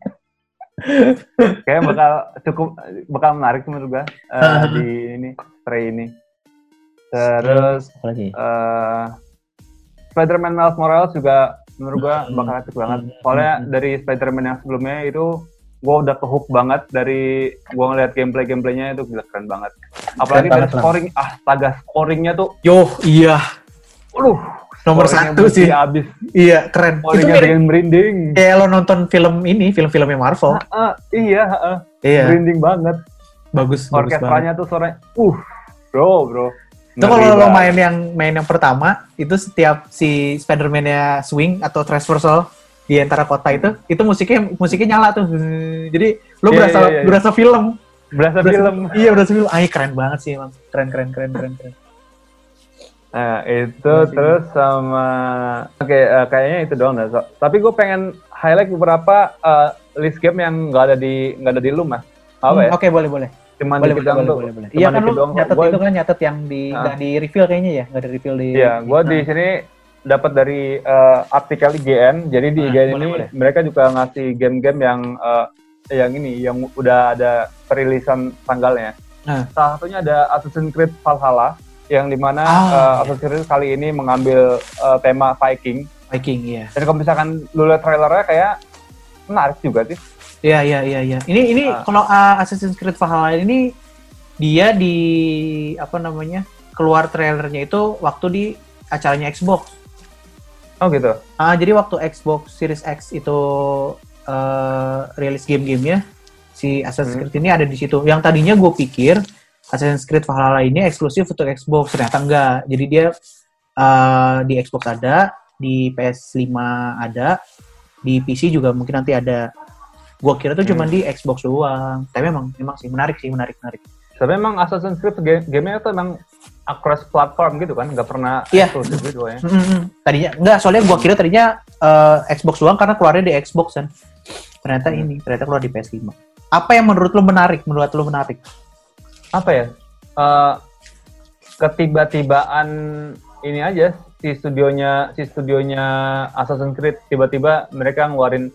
kayak bakal cukup bakal menarik menurut gue Ah. di ini stray ini Terus Apa lagi? eh Spider-Man Miles Morales juga menurut gua Hmm. bakal epic banget. Hmm. Soalnya dari Spider-Man yang sebelumnya itu gua udah kehook banget dari gua ngeliat gameplay-gameplaynya itu gila keren banget. Apalagi Keren dari scoring, ah, astaga scoringnya tuh, Yo, iya. aduh, Nomor satu sih. abis. Iya, keren. Itu Scoringnya mirip bikin merinding. kayak lo nonton film ini, film-filmnya Marvel. Ah, iya, ah, Iya, merinding banget. bagus, bagus banget. Orkestranya tuh suaranya, uh, bro, bro. Itu kalau lo main yang main yang pertama, itu setiap si Spider-Man-nya swing atau transversal di antara kota itu, itu musiknya musiknya nyala tuh. Jadi lo Iya, berasa iya, iya. berasa film. berasa Berasa- film. Iya, berasa film. Ah, keren banget sih, emang. Keren, keren, keren, keren, keren. Nah, itu Iya sih. terus sama oke eh, kayaknya itu doang. So- tapi gue pengen highlight beberapa eh, list game yang nggak ada di nggak ada di lu mas. Apa ya? Hmm, Oke, boleh, boleh. Cuman Boleh, boleh, boleh, tuh. boleh, boleh. Iya kan lu nyatet Gua- itu kan nyatet yang di Ah. nggak di reveal kayaknya ya, nggak di reveal di. Iya, gue di Nah. sini dapat dari eh, artikel IGN. Jadi di Ah, IGN boleh, ini boleh. mereka juga ngasih game-game yang eh, yang ini yang udah ada perilisan tanggalnya. Ah. Salah satunya ada Assassin's Creed Valhalla yang di mana Ah, eh, iya. Assassin's Creed kali ini mengambil eh, tema Viking. Viking, iya. Dan kalau misalkan lu lihat trailernya kayak menarik juga sih. Iya, iya, iya, iya. Ini ini Ah. kalau uh, Assassin's Creed Valhalla ini dia di apa namanya? keluar trailernya itu waktu di acaranya Xbox. Oh gitu. Ah, jadi waktu Xbox Series X itu eh, rilis game-gamenya si Assassin's Hmm. Creed ini ada di situ. Yang tadinya gue pikir Assassin's Creed Valhalla ini eksklusif untuk Xbox, ternyata enggak. Jadi dia eh, di Xbox ada, di PS5 ada, di PC juga mungkin nanti ada. Gue kira tuh cuma Hmm. di Xbox doang. Tapi memang memang sih menarik sih, menarik, menarik. Tapi emang Assassin's Creed game gamenya tuh emang across platform gitu kan, nggak pernah Iya. eksklusif gitu ya. Mm-mm. Tadinya enggak, soalnya gua kira tadinya eh, Xbox doang karena keluarnya di Xbox kan. Ternyata Hmm. ini, ternyata keluar di PS5. Apa yang menurut lo menarik? Menurut lo menarik? Apa ya? Eh, ketiba-tibaan ini aja si studionya si studionya Assassin's Creed tiba-tiba mereka ngeluarin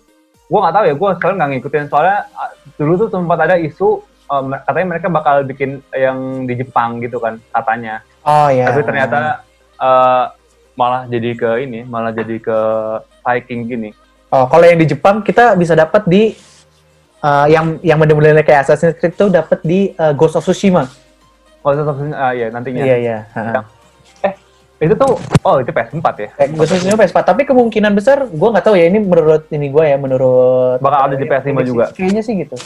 gua nggak tahu ya, gua sekarang nggak ngikutin soalnya ah, dulu tuh sempat ada isu me- katanya mereka bakal bikin yang di Jepang gitu kan katanya. Oh ya. Tapi ternyata eh, malah jadi ke ini, malah jadi ke Viking gini. Oh, kalau yang di Jepang kita bisa dapat di eh, yang yang benar-benar kayak Assassin's Creed tuh dapat di eh, Ghost of Tsushima. Oh, tetap ah ya nantinya. Iya iya. Ha-ha. Itu tuh oh itu PS4 ya. Eh, Tsushima PS4, tapi kemungkinan besar gua nggak tahu ya ini menurut ini gua ya menurut Bakal ada di PS5 juga. Kayaknya sih gitu.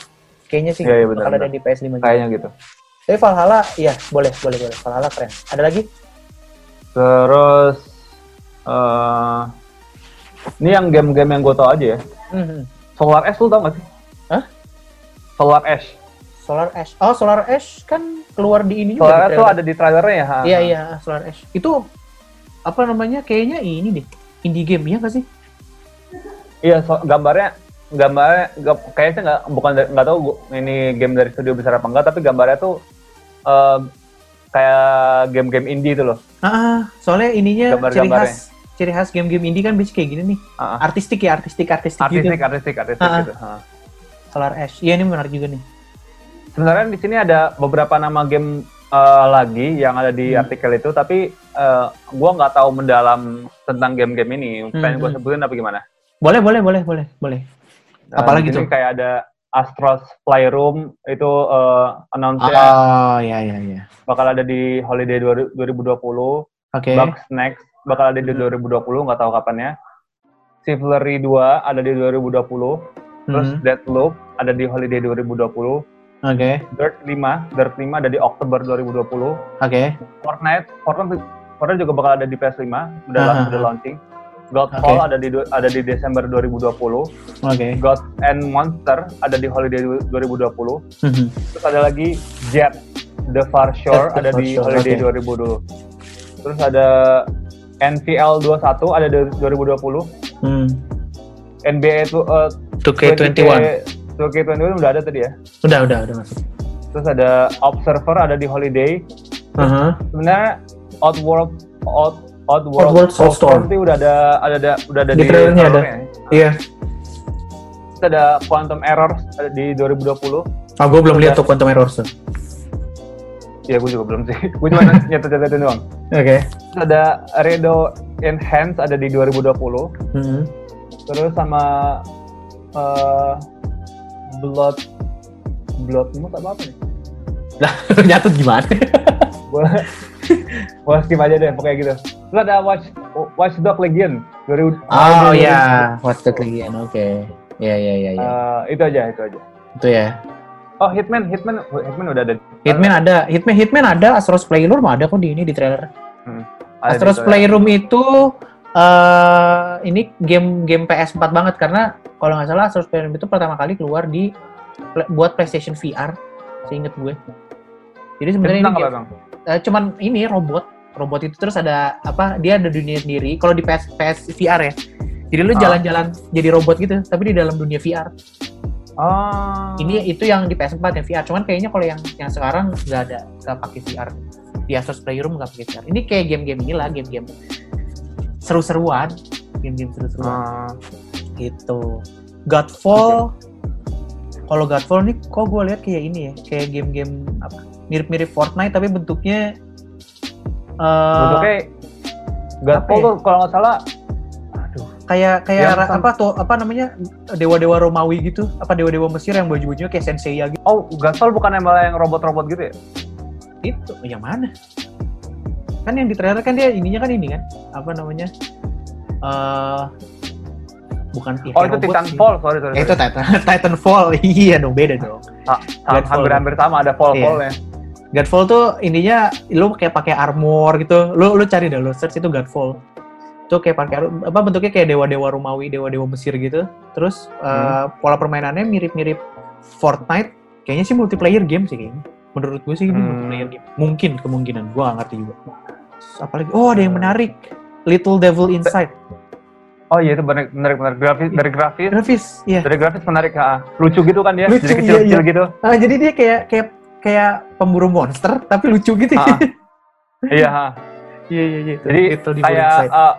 Kayaknya sih iya, gitu. benar, bakal ada benar. di PS5 juga. Kayaknya gitu. Tapi Valhalla, iya boleh boleh boleh. Valhalla keren. Ada lagi? Terus eh ini yang game-game yang gue tau aja ya. Mhm. Solar Ash lu tau gak sih? Hah? Solar Ash. Solar Ash. Oh, Solar Ash kan keluar di ini juga. Solar Ash tuh ada di trailernya ya. Iya, iya, Solar Ash. Itu apa namanya? Kayaknya ini deh. Indie game ya nggak sih? Iya, so- gambarnya gambarnya kayaknya nggak bukan nggak tahu gua- ini game dari studio besar apa enggak, tapi gambarnya tuh eh, kayak game-game indie itu loh. Ah, soalnya ininya ciri Gambar-gambarnya. khas ciri khas game-game indie kan biasanya kayak gini nih. Ah, ah. Artistik ya, artistik, artistik, artistik, gitu. artistik, artistik Ah, ah. gitu. ha. Solar Ash. Iya, ini menarik juga nih. Sebenarnya di sini ada beberapa nama game eh, lagi yang ada di Hmm. artikel itu, tapi eh, gua nggak tahu mendalam tentang game-game ini. Pengen Hmm, gue hmm. sebutin apa gimana? Boleh, boleh, boleh, boleh, boleh. Dan Apalagi tuh? kayak ada Astros Playroom itu eh, announce-nya Oh, iya, iya, iya. bakal ada di Holiday 2020. Oke. Bugs Next bakal ada di Mhm. 2020, nggak tahu kapannya. Chivalry 2 ada di 2020. Terus Mhm. Deathloop ada di Holiday 2020. Oke, Dirt 5, Dirt 5 ada di Oktober 2020. oke. Fortnite, Fortnite, Fortnite juga bakal ada di PS5, udah Aha. udah launching. Godfall Oke. ada di ada di Desember 2020. Oke. God and Monster ada di Holiday du- 2020. Mhm. Terus ada lagi Jet The Far Shore Jet The ada Far di Shore, Holiday oke. 2020. Terus ada NVL 21 ada di 2020. Hmm. NBA itu uh, 2K21. 2K21 udah ada tadi ya. Udah, udah, udah masuk. Terus ada Observer ada di Holiday. Aha. Sebenarnya Outworld Out Outworld, Outworld Soulstorm. itu udah ada ada ada udah ada Di trailernya ada. trailernya. Iya. Terus ada Quantum Errors ada di 2020. Ah, gue belum lihat tuh Quantum Error tuh. ya gue juga belum sih. gue cuma nyatet-nyatetin doang. Oke. Terus ada Redo Enhance ada di 2020. Hmm. Terus sama eh, Blood Blood Moon apa apa nih? Nyatet gimana? Gue gue skip aja deh pokoknya gitu. Terus ada Watch Watch Dog Legion 2000. Oh iya, Watch the Legion. Oke. Iya iya iya iya. Eh, itu aja itu aja. Itu ya. Oh Hitman Hitman Hitman udah ada. Hitman ada, Hitman Hitman ada, Astros Playroom ada kok di ini di trailer. Ada Astros Playroom itu eh ini game game PS4 banget karena kalau nggak salah Astros Playroom itu pertama kali keluar di buat PlayStation VR, seinget gue. Jadi sebenarnya ini game- eh, cuman ini robot, robot itu terus ada apa? Dia ada dunia sendiri. Kalau di PS PS VR ya, jadi lu Ah. jalan-jalan jadi robot gitu, tapi di dalam dunia VR. Oh. Ini itu yang di PS4 yang VR. Cuman kayaknya kalau yang yang sekarang nggak ada nggak pakai VR. Di Astros Playroom nggak pakai VR. Ini kayak game-game inilah, game-game seru-seruan, game-game seru-seruan Ah. gitu. Godfall, kalau Godfall nih, kok gue lihat kayak ini ya, kayak game-game apa? Mirip-mirip Fortnite tapi bentuknya eh Bentuknya Godfall ya? tuh kalau nggak salah, aduh, kayak kayak sam- apa tuh apa namanya dewa-dewa Romawi gitu, apa dewa-dewa Mesir yang baju-bajunya kayak Senseiya gitu. oh Godfall bukan yang malah yang robot-robot gitu ya? Itu yang mana? Kan yang di trailer kan dia ininya kan ini kan, apa namanya? eh bukan ya, Oh itu robot sih. Titanfall, sorry sorry. Ya, itu Titan Titanfall. iya dong, beda dong. Sa- Godfall. hampir-hampir sama ada fall-fallnya. Godfall tuh intinya lu kayak pakai armor gitu. Lu lu cari dah lu search itu Godfall. Itu kayak pakai apa bentuknya kayak dewa-dewa Romawi, dewa-dewa Mesir gitu. Terus eh, pola permainannya mirip-mirip Fortnite. Kayaknya sih multiplayer game sih kayaknya. Menurut gue sih ini Hmm. multiplayer game. Mungkin kemungkinan gua nggak ngerti juga. Apalagi oh ada yang menarik. Little Devil Inside. Oh iya itu menarik, menarik, menarik. Grafis, dari grafis, Grafis, iya. dari grafis menarik, ha. lucu gitu kan dia, Lucu, jadi iya, kecil-kecil iya. gitu. Ah, jadi dia kayak kayak kayak pemburu monster tapi lucu gitu. Ah. Iya, ha. Iya iya iya. Jadi Little Devil kayak Inside. uh,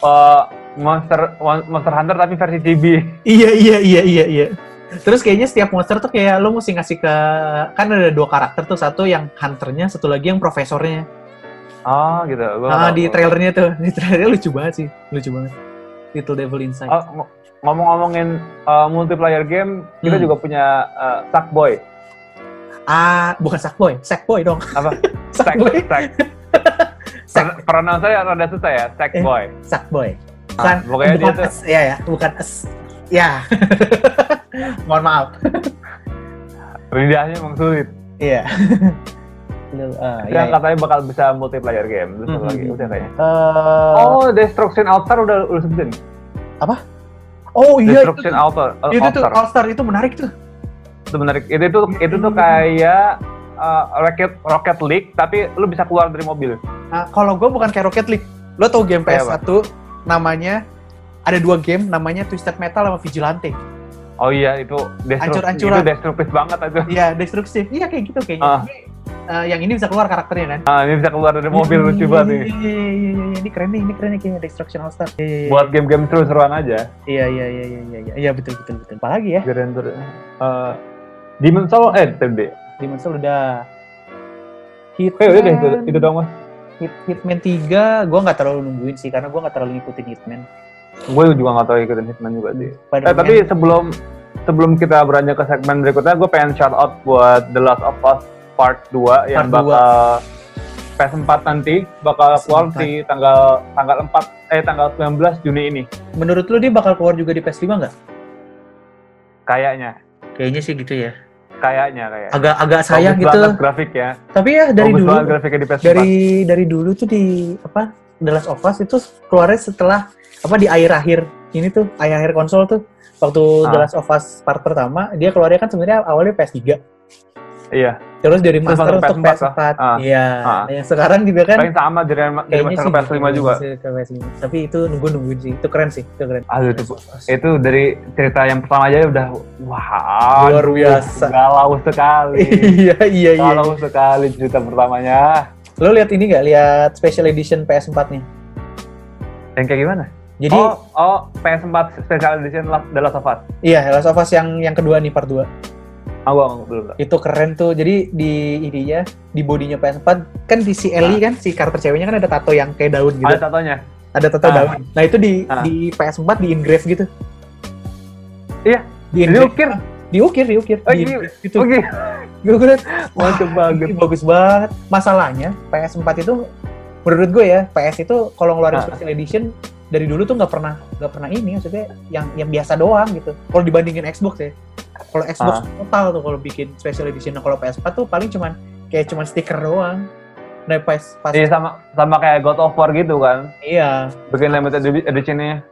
uh, monster monster hunter tapi versi chibi. Iya iya iya iya iya. Terus kayaknya setiap monster tuh kayak lo mesti ngasih ke kan ada dua karakter tuh satu yang hunternya satu lagi yang profesornya. Oh gitu. Gua Ah di trailernya tuh di trailernya lucu banget sih lucu banget. Little Devil Inside. Oh, ng- ngomong-ngomongin uh, multiplayer game, kita Hmm. juga punya uh, Sackboy. Ah bukan Sackboy, Sackboy dong. Apa? Sack, Sackboy. sack. Sack, Pronoun saya rada susah ya, Sackboy. Sackboy. Ah, Bukan, pokoknya dia bukan tuh- es, ya ya, bukan es. Ya. Mohon maaf. Lidahnya emang sulit. Iya. Lil- ah, Tapi iya, yang iya. katanya bakal bisa multiplayer game. Terus apa Hmm, lagi, udah kayaknya. Eh, Oh, Destruction Altar udah udah sebutin. oh iya itu, Destruction Altar. uh, itu tuh Altar. Itu menarik tuh. itu menarik itu tuh itu tuh kayak uh, rocket rocket league tapi lu bisa keluar dari mobil Nah, kalau gue bukan kayak Rocket League. Lo tau game Kayak PS1 namanya ada dua game namanya Twisted Metal sama Vigilante. oh iya itu destruktif Ancur-ancuran. itu destruktif banget itu Iya, destruktif. Iya kayak gitu kayaknya. Ah. Tapi, eh, yang ini bisa keluar karakternya kan. ah ini bisa keluar dari mobil lucu banget nih Iya, iya, iya, iya, iya. Ini keren nih, ini keren nih kayaknya Destruction All Star. Iya, iya, iya. buat game-game seru-seruan aja Iya, iya, iya, iya, iya, iya. Iya, betul, betul, betul. Apalagi ya? Grand Tour uh, Demon Soul eh TD Demon's Soul udah eh udah deh itu, itu dong mas Hit, Hitman 3, gue nggak terlalu nungguin sih, karena gue nggak terlalu ngikutin Hitman. gue juga gak tahu ikutin Hitman juga sih eh, tapi sebelum sebelum kita beranjak ke segmen berikutnya gue pengen shout out buat The Last of Us Part 2 yang Part bakal PS4 nanti bakal keluar PS4. di tanggal tanggal 4 eh tanggal 19 Juni ini menurut lu dia bakal keluar juga di PS5 nggak? kayaknya Kayaknya sih gitu ya. kayaknya kayak Agak-agak sayang Bagus gitu. grafik ya Tapi ya dari Bagus dulu grafiknya di PS4 dari dari dulu tuh di apa The Last of Us itu keluarnya setelah apa di akhir-akhir ini tuh akhir-akhir konsol tuh waktu The Ah. Last of Us part pertama dia keluarnya kan sebenarnya awalnya PS3 iya terus dari master untuk PS4 PS4 Ah. iya Ah. yang sekarang juga kan paling sama dari dari master sih PS5 gitu, juga. masih ke PS5 tapi itu nunggu nungguin sih itu keren sih itu keren. Aduh, itu, itu dari cerita yang pertama aja udah wow Luar biasa. galau sekali. Iya iya iya. Galau sekali cerita pertamanya. Lo lihat ini nggak? Lihat special edition PS4 nya yang kayak gimana? Jadi oh, oh PS4 Special Edition The Last of Us. iya The Last of Us yang yang kedua nih part 2 Oh Ah, gua belum. Itu keren tuh. Jadi di ininya, di bodinya PS4 kan di si Ellie kan si karakter ceweknya kan ada tato yang kayak daun gitu. Ada tatonya. Ada tato Ah. daun. Nah, itu di Ah. di PS4 di engrave gitu. Iya. Di engrave. Diukir. Diukir, diukir. Oh, di iya. gitu. Oke. Gue liat, Mantep banget. Bagus banget. Masalahnya PS4 itu menurut gue ya, PS itu kalau ngeluarin Ah. special edition dari dulu tuh nggak pernah nggak pernah ini maksudnya yang yang biasa doang gitu. Kalau dibandingin Xbox ya. Kalau Xbox Ah. total tuh kalau bikin special edition Nah, kalau PS4 tuh paling cuman kayak cuman stiker doang. Nah, pas pas Iya sama sama kayak God of War gitu kan. iya, Bikin limited edi- editionnya.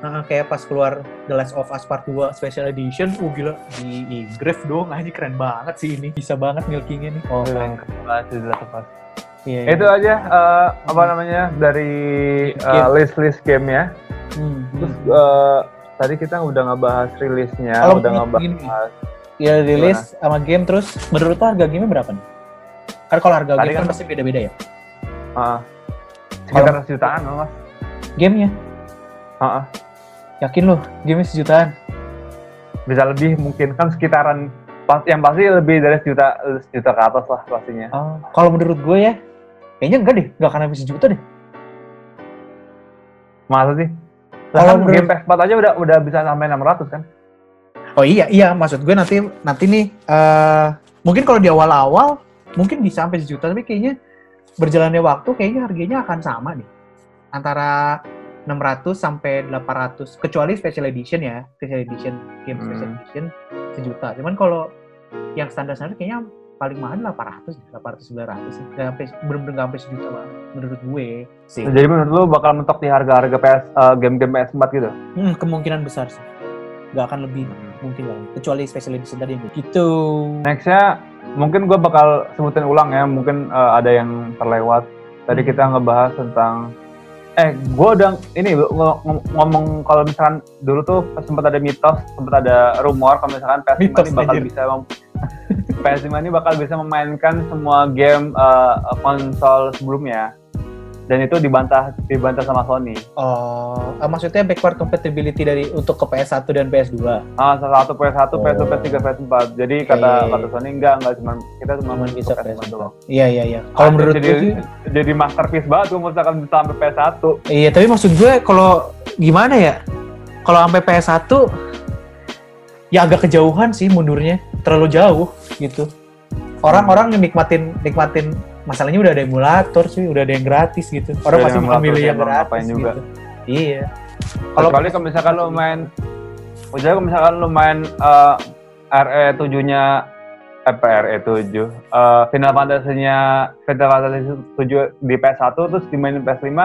Nah, kayak pas keluar The Last of Us Part 2 Special Edition, uh gila, di engrave dong, ah, ini keren banget sih ini. Bisa banget milkingnya nih. Oh, Keren banget The Last of Us. Iya. Itu aja eh, apa namanya dari eh, Game. list-list game ya. Hmm, Terus hmm. eh, tadi kita udah ngebahas rilisnya, Kalau udah ngebahas ya rilis sama game terus menurut lo harga game berapa nih? Karena kalau harga Tadi game kan kan- pasti beda-beda ya. ah, sekitar sejutaan loh mas. Gamenya, Ah, ah. yakin lo game sejutaan? bisa lebih mungkin kan sekitaran pas yang pasti lebih dari sejuta sejuta ke atas lah pastinya. Oh, kalau menurut gue ya, kayaknya enggak deh, enggak akan habis sejuta deh. Masa sih? Lah Kalau kan game PS4 aja udah udah bisa sampai 600 kan? Oh iya, iya, maksud gue nanti nanti nih, eh mungkin kalau di awal-awal mungkin bisa sampai sejuta, tapi kayaknya berjalannya waktu kayaknya harganya akan sama nih. Antara 600 sampai 800, kecuali special edition ya, special edition, game special Hmm. edition sejuta. Cuman kalau yang standar-standar kayaknya paling mahal 800, 800 900 sih. Nggak sampai bener-bener nggak sampai sejuta banget menurut gue sih. Jadi menurut lu bakal mentok di harga-harga PS eh, game-game PS4 gitu? Hmm, kemungkinan besar sih. Nggak akan lebih mungkin lah, kecuali special edition tadi yang gitu. Nextnya mungkin gue bakal sebutin ulang ya, mungkin eh, ada yang terlewat. Tadi Hmm. kita ngebahas tentang eh gue udah ini ng- ng- ngomong kalau misalkan dulu tuh sempat ada mitos, sempat ada rumor kalau misalkan PS5 Mitos, ini bakal anjir. bisa mem- PS5 ini bakal bisa memainkan semua game eh, konsol sebelumnya. Dan itu dibantah dibantah sama Sony. Oh, ah, maksudnya backward compatibility dari untuk ke PS1 dan PS2. Ah, salah satu PS1, PS2, Oh. PS3, PS4. Jadi kata Oke. kata Sony enggak, enggak cuma kita cuma Cuman bisa PS5 PS4. doang. Iya, iya, iya. Kalau Ah, menurut jadi, gue jadi masterpiece banget tuh misalkan bisa sampai PS1. iya, tapi maksud gue kalau gimana ya? Kalau sampai PS1 ya agak kejauhan sih mundurnya, terlalu jauh gitu. Orang-orang yang nikmatin nikmatin masalahnya udah ada emulator sih, udah ada yang gratis gitu. Orang pasti sih, yang gratis ngapain juga. gitu. Iya. Kalau kali kalau misalkan lo main Udah kalau misalkan lo main eh, RE 7-nya apa RE 7 eh, Final Fantasy-nya Final Fantasy 7 di PS1 terus dimainin PS5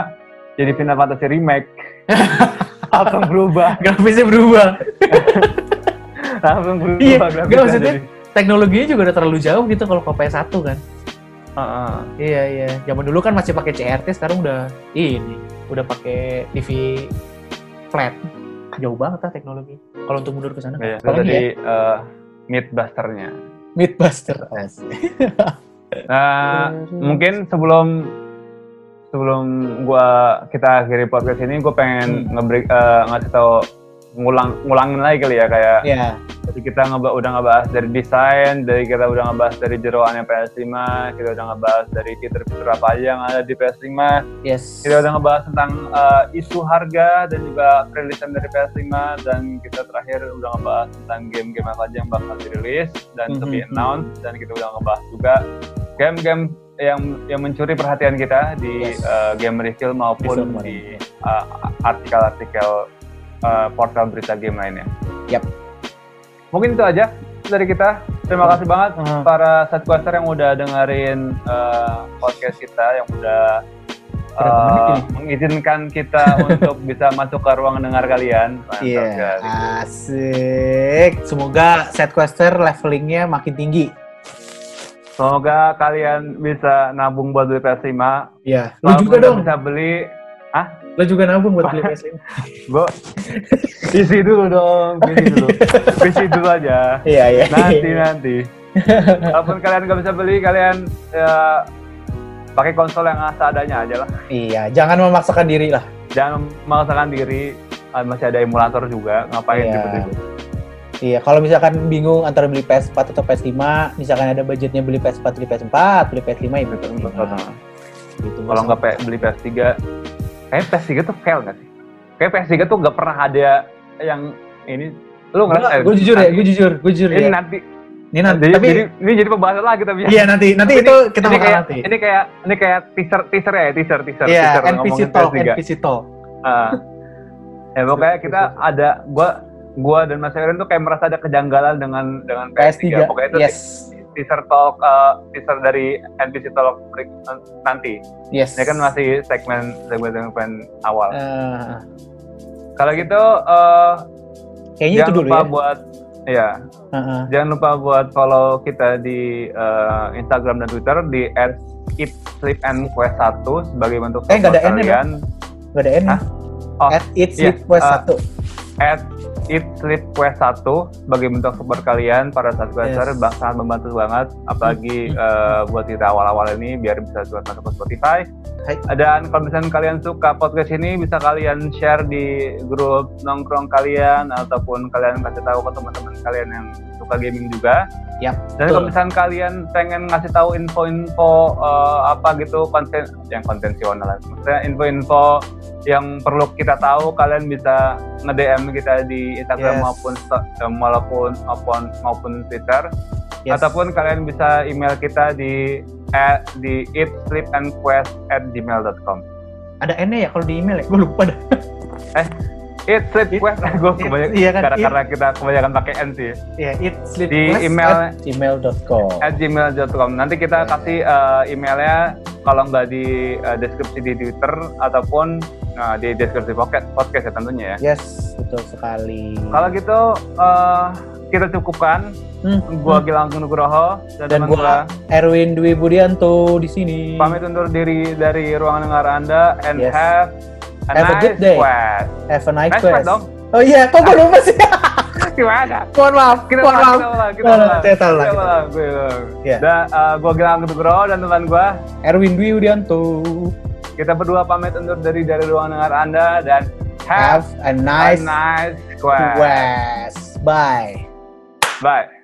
jadi Final Fantasy remake. Langsung berubah, grafisnya berubah. langsung berubah Iya, grafisnya nggak, maksudnya jadi. Teknologinya juga udah terlalu jauh gitu kalau ke PS1 kan. Heeh. Iya iya. Zaman dulu kan masih pakai CRT, sekarang udah ini, udah pakai TV flat. Jauh banget lah teknologi. Kalau untuk mundur ke sana. Iya, itu tadi ya, eh, Mythbuster-nya. Mythbuster. Nah, mungkin sebelum sebelum gua kita akhiri podcast ini, gue pengen Hmm. ngebreak eh, ngasih tau ngulang ngulangin lagi kali ya kayak Iya. tadi kita ngeba, udah ngebahas dari desain, dari kita udah ngebahas dari jeroannya PS5, kita udah ngebahas dari fitur-fitur apa aja yang ada di PS5, Yes. kita udah ngebahas tentang eh, isu harga dan juga perilisan dari PS5 dan kita terakhir udah ngebahas tentang game-game apa aja yang bakal dirilis dan to be Mhm. announced dan kita udah ngebahas juga game-game yang yang mencuri perhatian kita di Yes. eh, game review maupun di eh, artikel-artikel eh, portal berita game lainnya. Yap. Mungkin itu aja dari kita. Terima kasih banget Hmm. para setquester yang udah dengerin eh, podcast kita yang udah ini? mengizinkan kita untuk bisa masuk ke ruang dengar kalian. Iya. sekali. Asik. Semoga setquester levelingnya makin tinggi. Semoga kalian bisa nabung buat beli PS5. Iya. Lu Walaupun juga dong. Bisa beli. Lu juga nabung buat beli PS5. Gue isi dulu dong, isi dulu, isi dulu aja. Iya iya. Nanti nanti. Walaupun kalian nggak bisa beli, kalian ya, pakai konsol yang seadanya aja lah. Iya. Jangan memaksakan diri lah. Jangan memaksakan diri. Ah, Masih ada emulator juga, ngapain Iya. ribet-ribet. Iya, kalau misalkan bingung antara beli PS4 atau PS5, misalkan ada budgetnya beli PS4, beli PS4, beli PS5 ya beli PS5. Gitu, Kalau nggak beli PS3, kayak PS3 tuh fail nggak sih? Kayak PS3 tuh nggak pernah ada yang ini. Lu ngerasa? gue jujur ya, gue jujur, gue jujur Ini ya. nanti, Ini nanti, jadi, tapi jadi, ini jadi pembahasan lagi tapi ya. iya nanti, nanti Ini- itu kita ini kayak, nanti. ini kayak, ini kayak teaser, teaser ya, teaser, teaser, Iya, teaser NPC ngomongin Talk, PS3. NPC Talk. Ah. ya pokoknya kita ada, gua, gua dan Mas Erin tuh kayak merasa ada kejanggalan dengan dengan PS3. PS3, Pokoknya itu yes, teaser talk, uh, teaser dari NPC Talk break- nanti. yes. Ini kan masih segmen segmen segmen awal. Eh, Kalau gitu, uh, kayaknya itu jangan dulu lupa ya. buat ya, Heeh. jangan lupa buat follow kita di uh, Instagram dan Twitter di @eatsleepandquest1 sebagai bentuk Eh, ada support N-nya, kalian. Gak ada N. Hah? Oh, At Eat iya, Sleep Quest eh, 1. at Eat Sleep Quest 1 sebagai bentuk support kalian para subscriber Yes. bang- sangat membantu banget apalagi Hmm. eh, buat kita awal-awal ini biar bisa buat masuk ke Spotify Hai. dan kalau misalnya kalian suka podcast ini bisa kalian share di grup nongkrong kalian ataupun kalian kasih tahu ke teman-teman kalian yang suka gaming juga Yap, dan kalau misalnya kalian pengen ngasih tahu info-info eh, apa gitu konten yang konvensional lah. maksudnya info-info yang perlu kita tahu kalian bisa nge-DM kita di Instagram Yes. maupun sto- eh, maupun maupun maupun Twitter Yes. ataupun kalian bisa email kita di at, di eatsleepandquest@gmail.com. ada N-nya ya kalau di email ya? Gue lupa dah. Eat sleep quest gue kebanyakan Iya kan, karena, karena kita kebanyakan pakai N sih Ya, Eat Sleep Di Quest email- at gmail.com. at gmail.com nanti kita Ya. kasih eh, emailnya kalau nggak di eh, deskripsi di Twitter ataupun nah, di deskripsi podcast podcast ya tentunya ya Yes, betul sekali. kalau gitu eh, kita cukupkan Hmm, gua hmm. Gilang Nugroho dan, Dan gua- gua Erwin Dwi Budianto di sini. pamit undur diri dari ruangan dengar anda and Yes. have a Have a nice good day. quest. Have a nice Nice quest quest. dong Oh iya, kok gue lupa sih? gimana Mohon maaf, kita mohon maaf. kita ulang, kita Mohon ulang. Kita ulang, gue ulang. Dan gua Gilang Nugroho dan teman gua Erwin Dwi Budianto. kita berdua pamit undur dari dari ruang dengar anda dan have, Have a nice a nice quest. quest. Bye. Bye.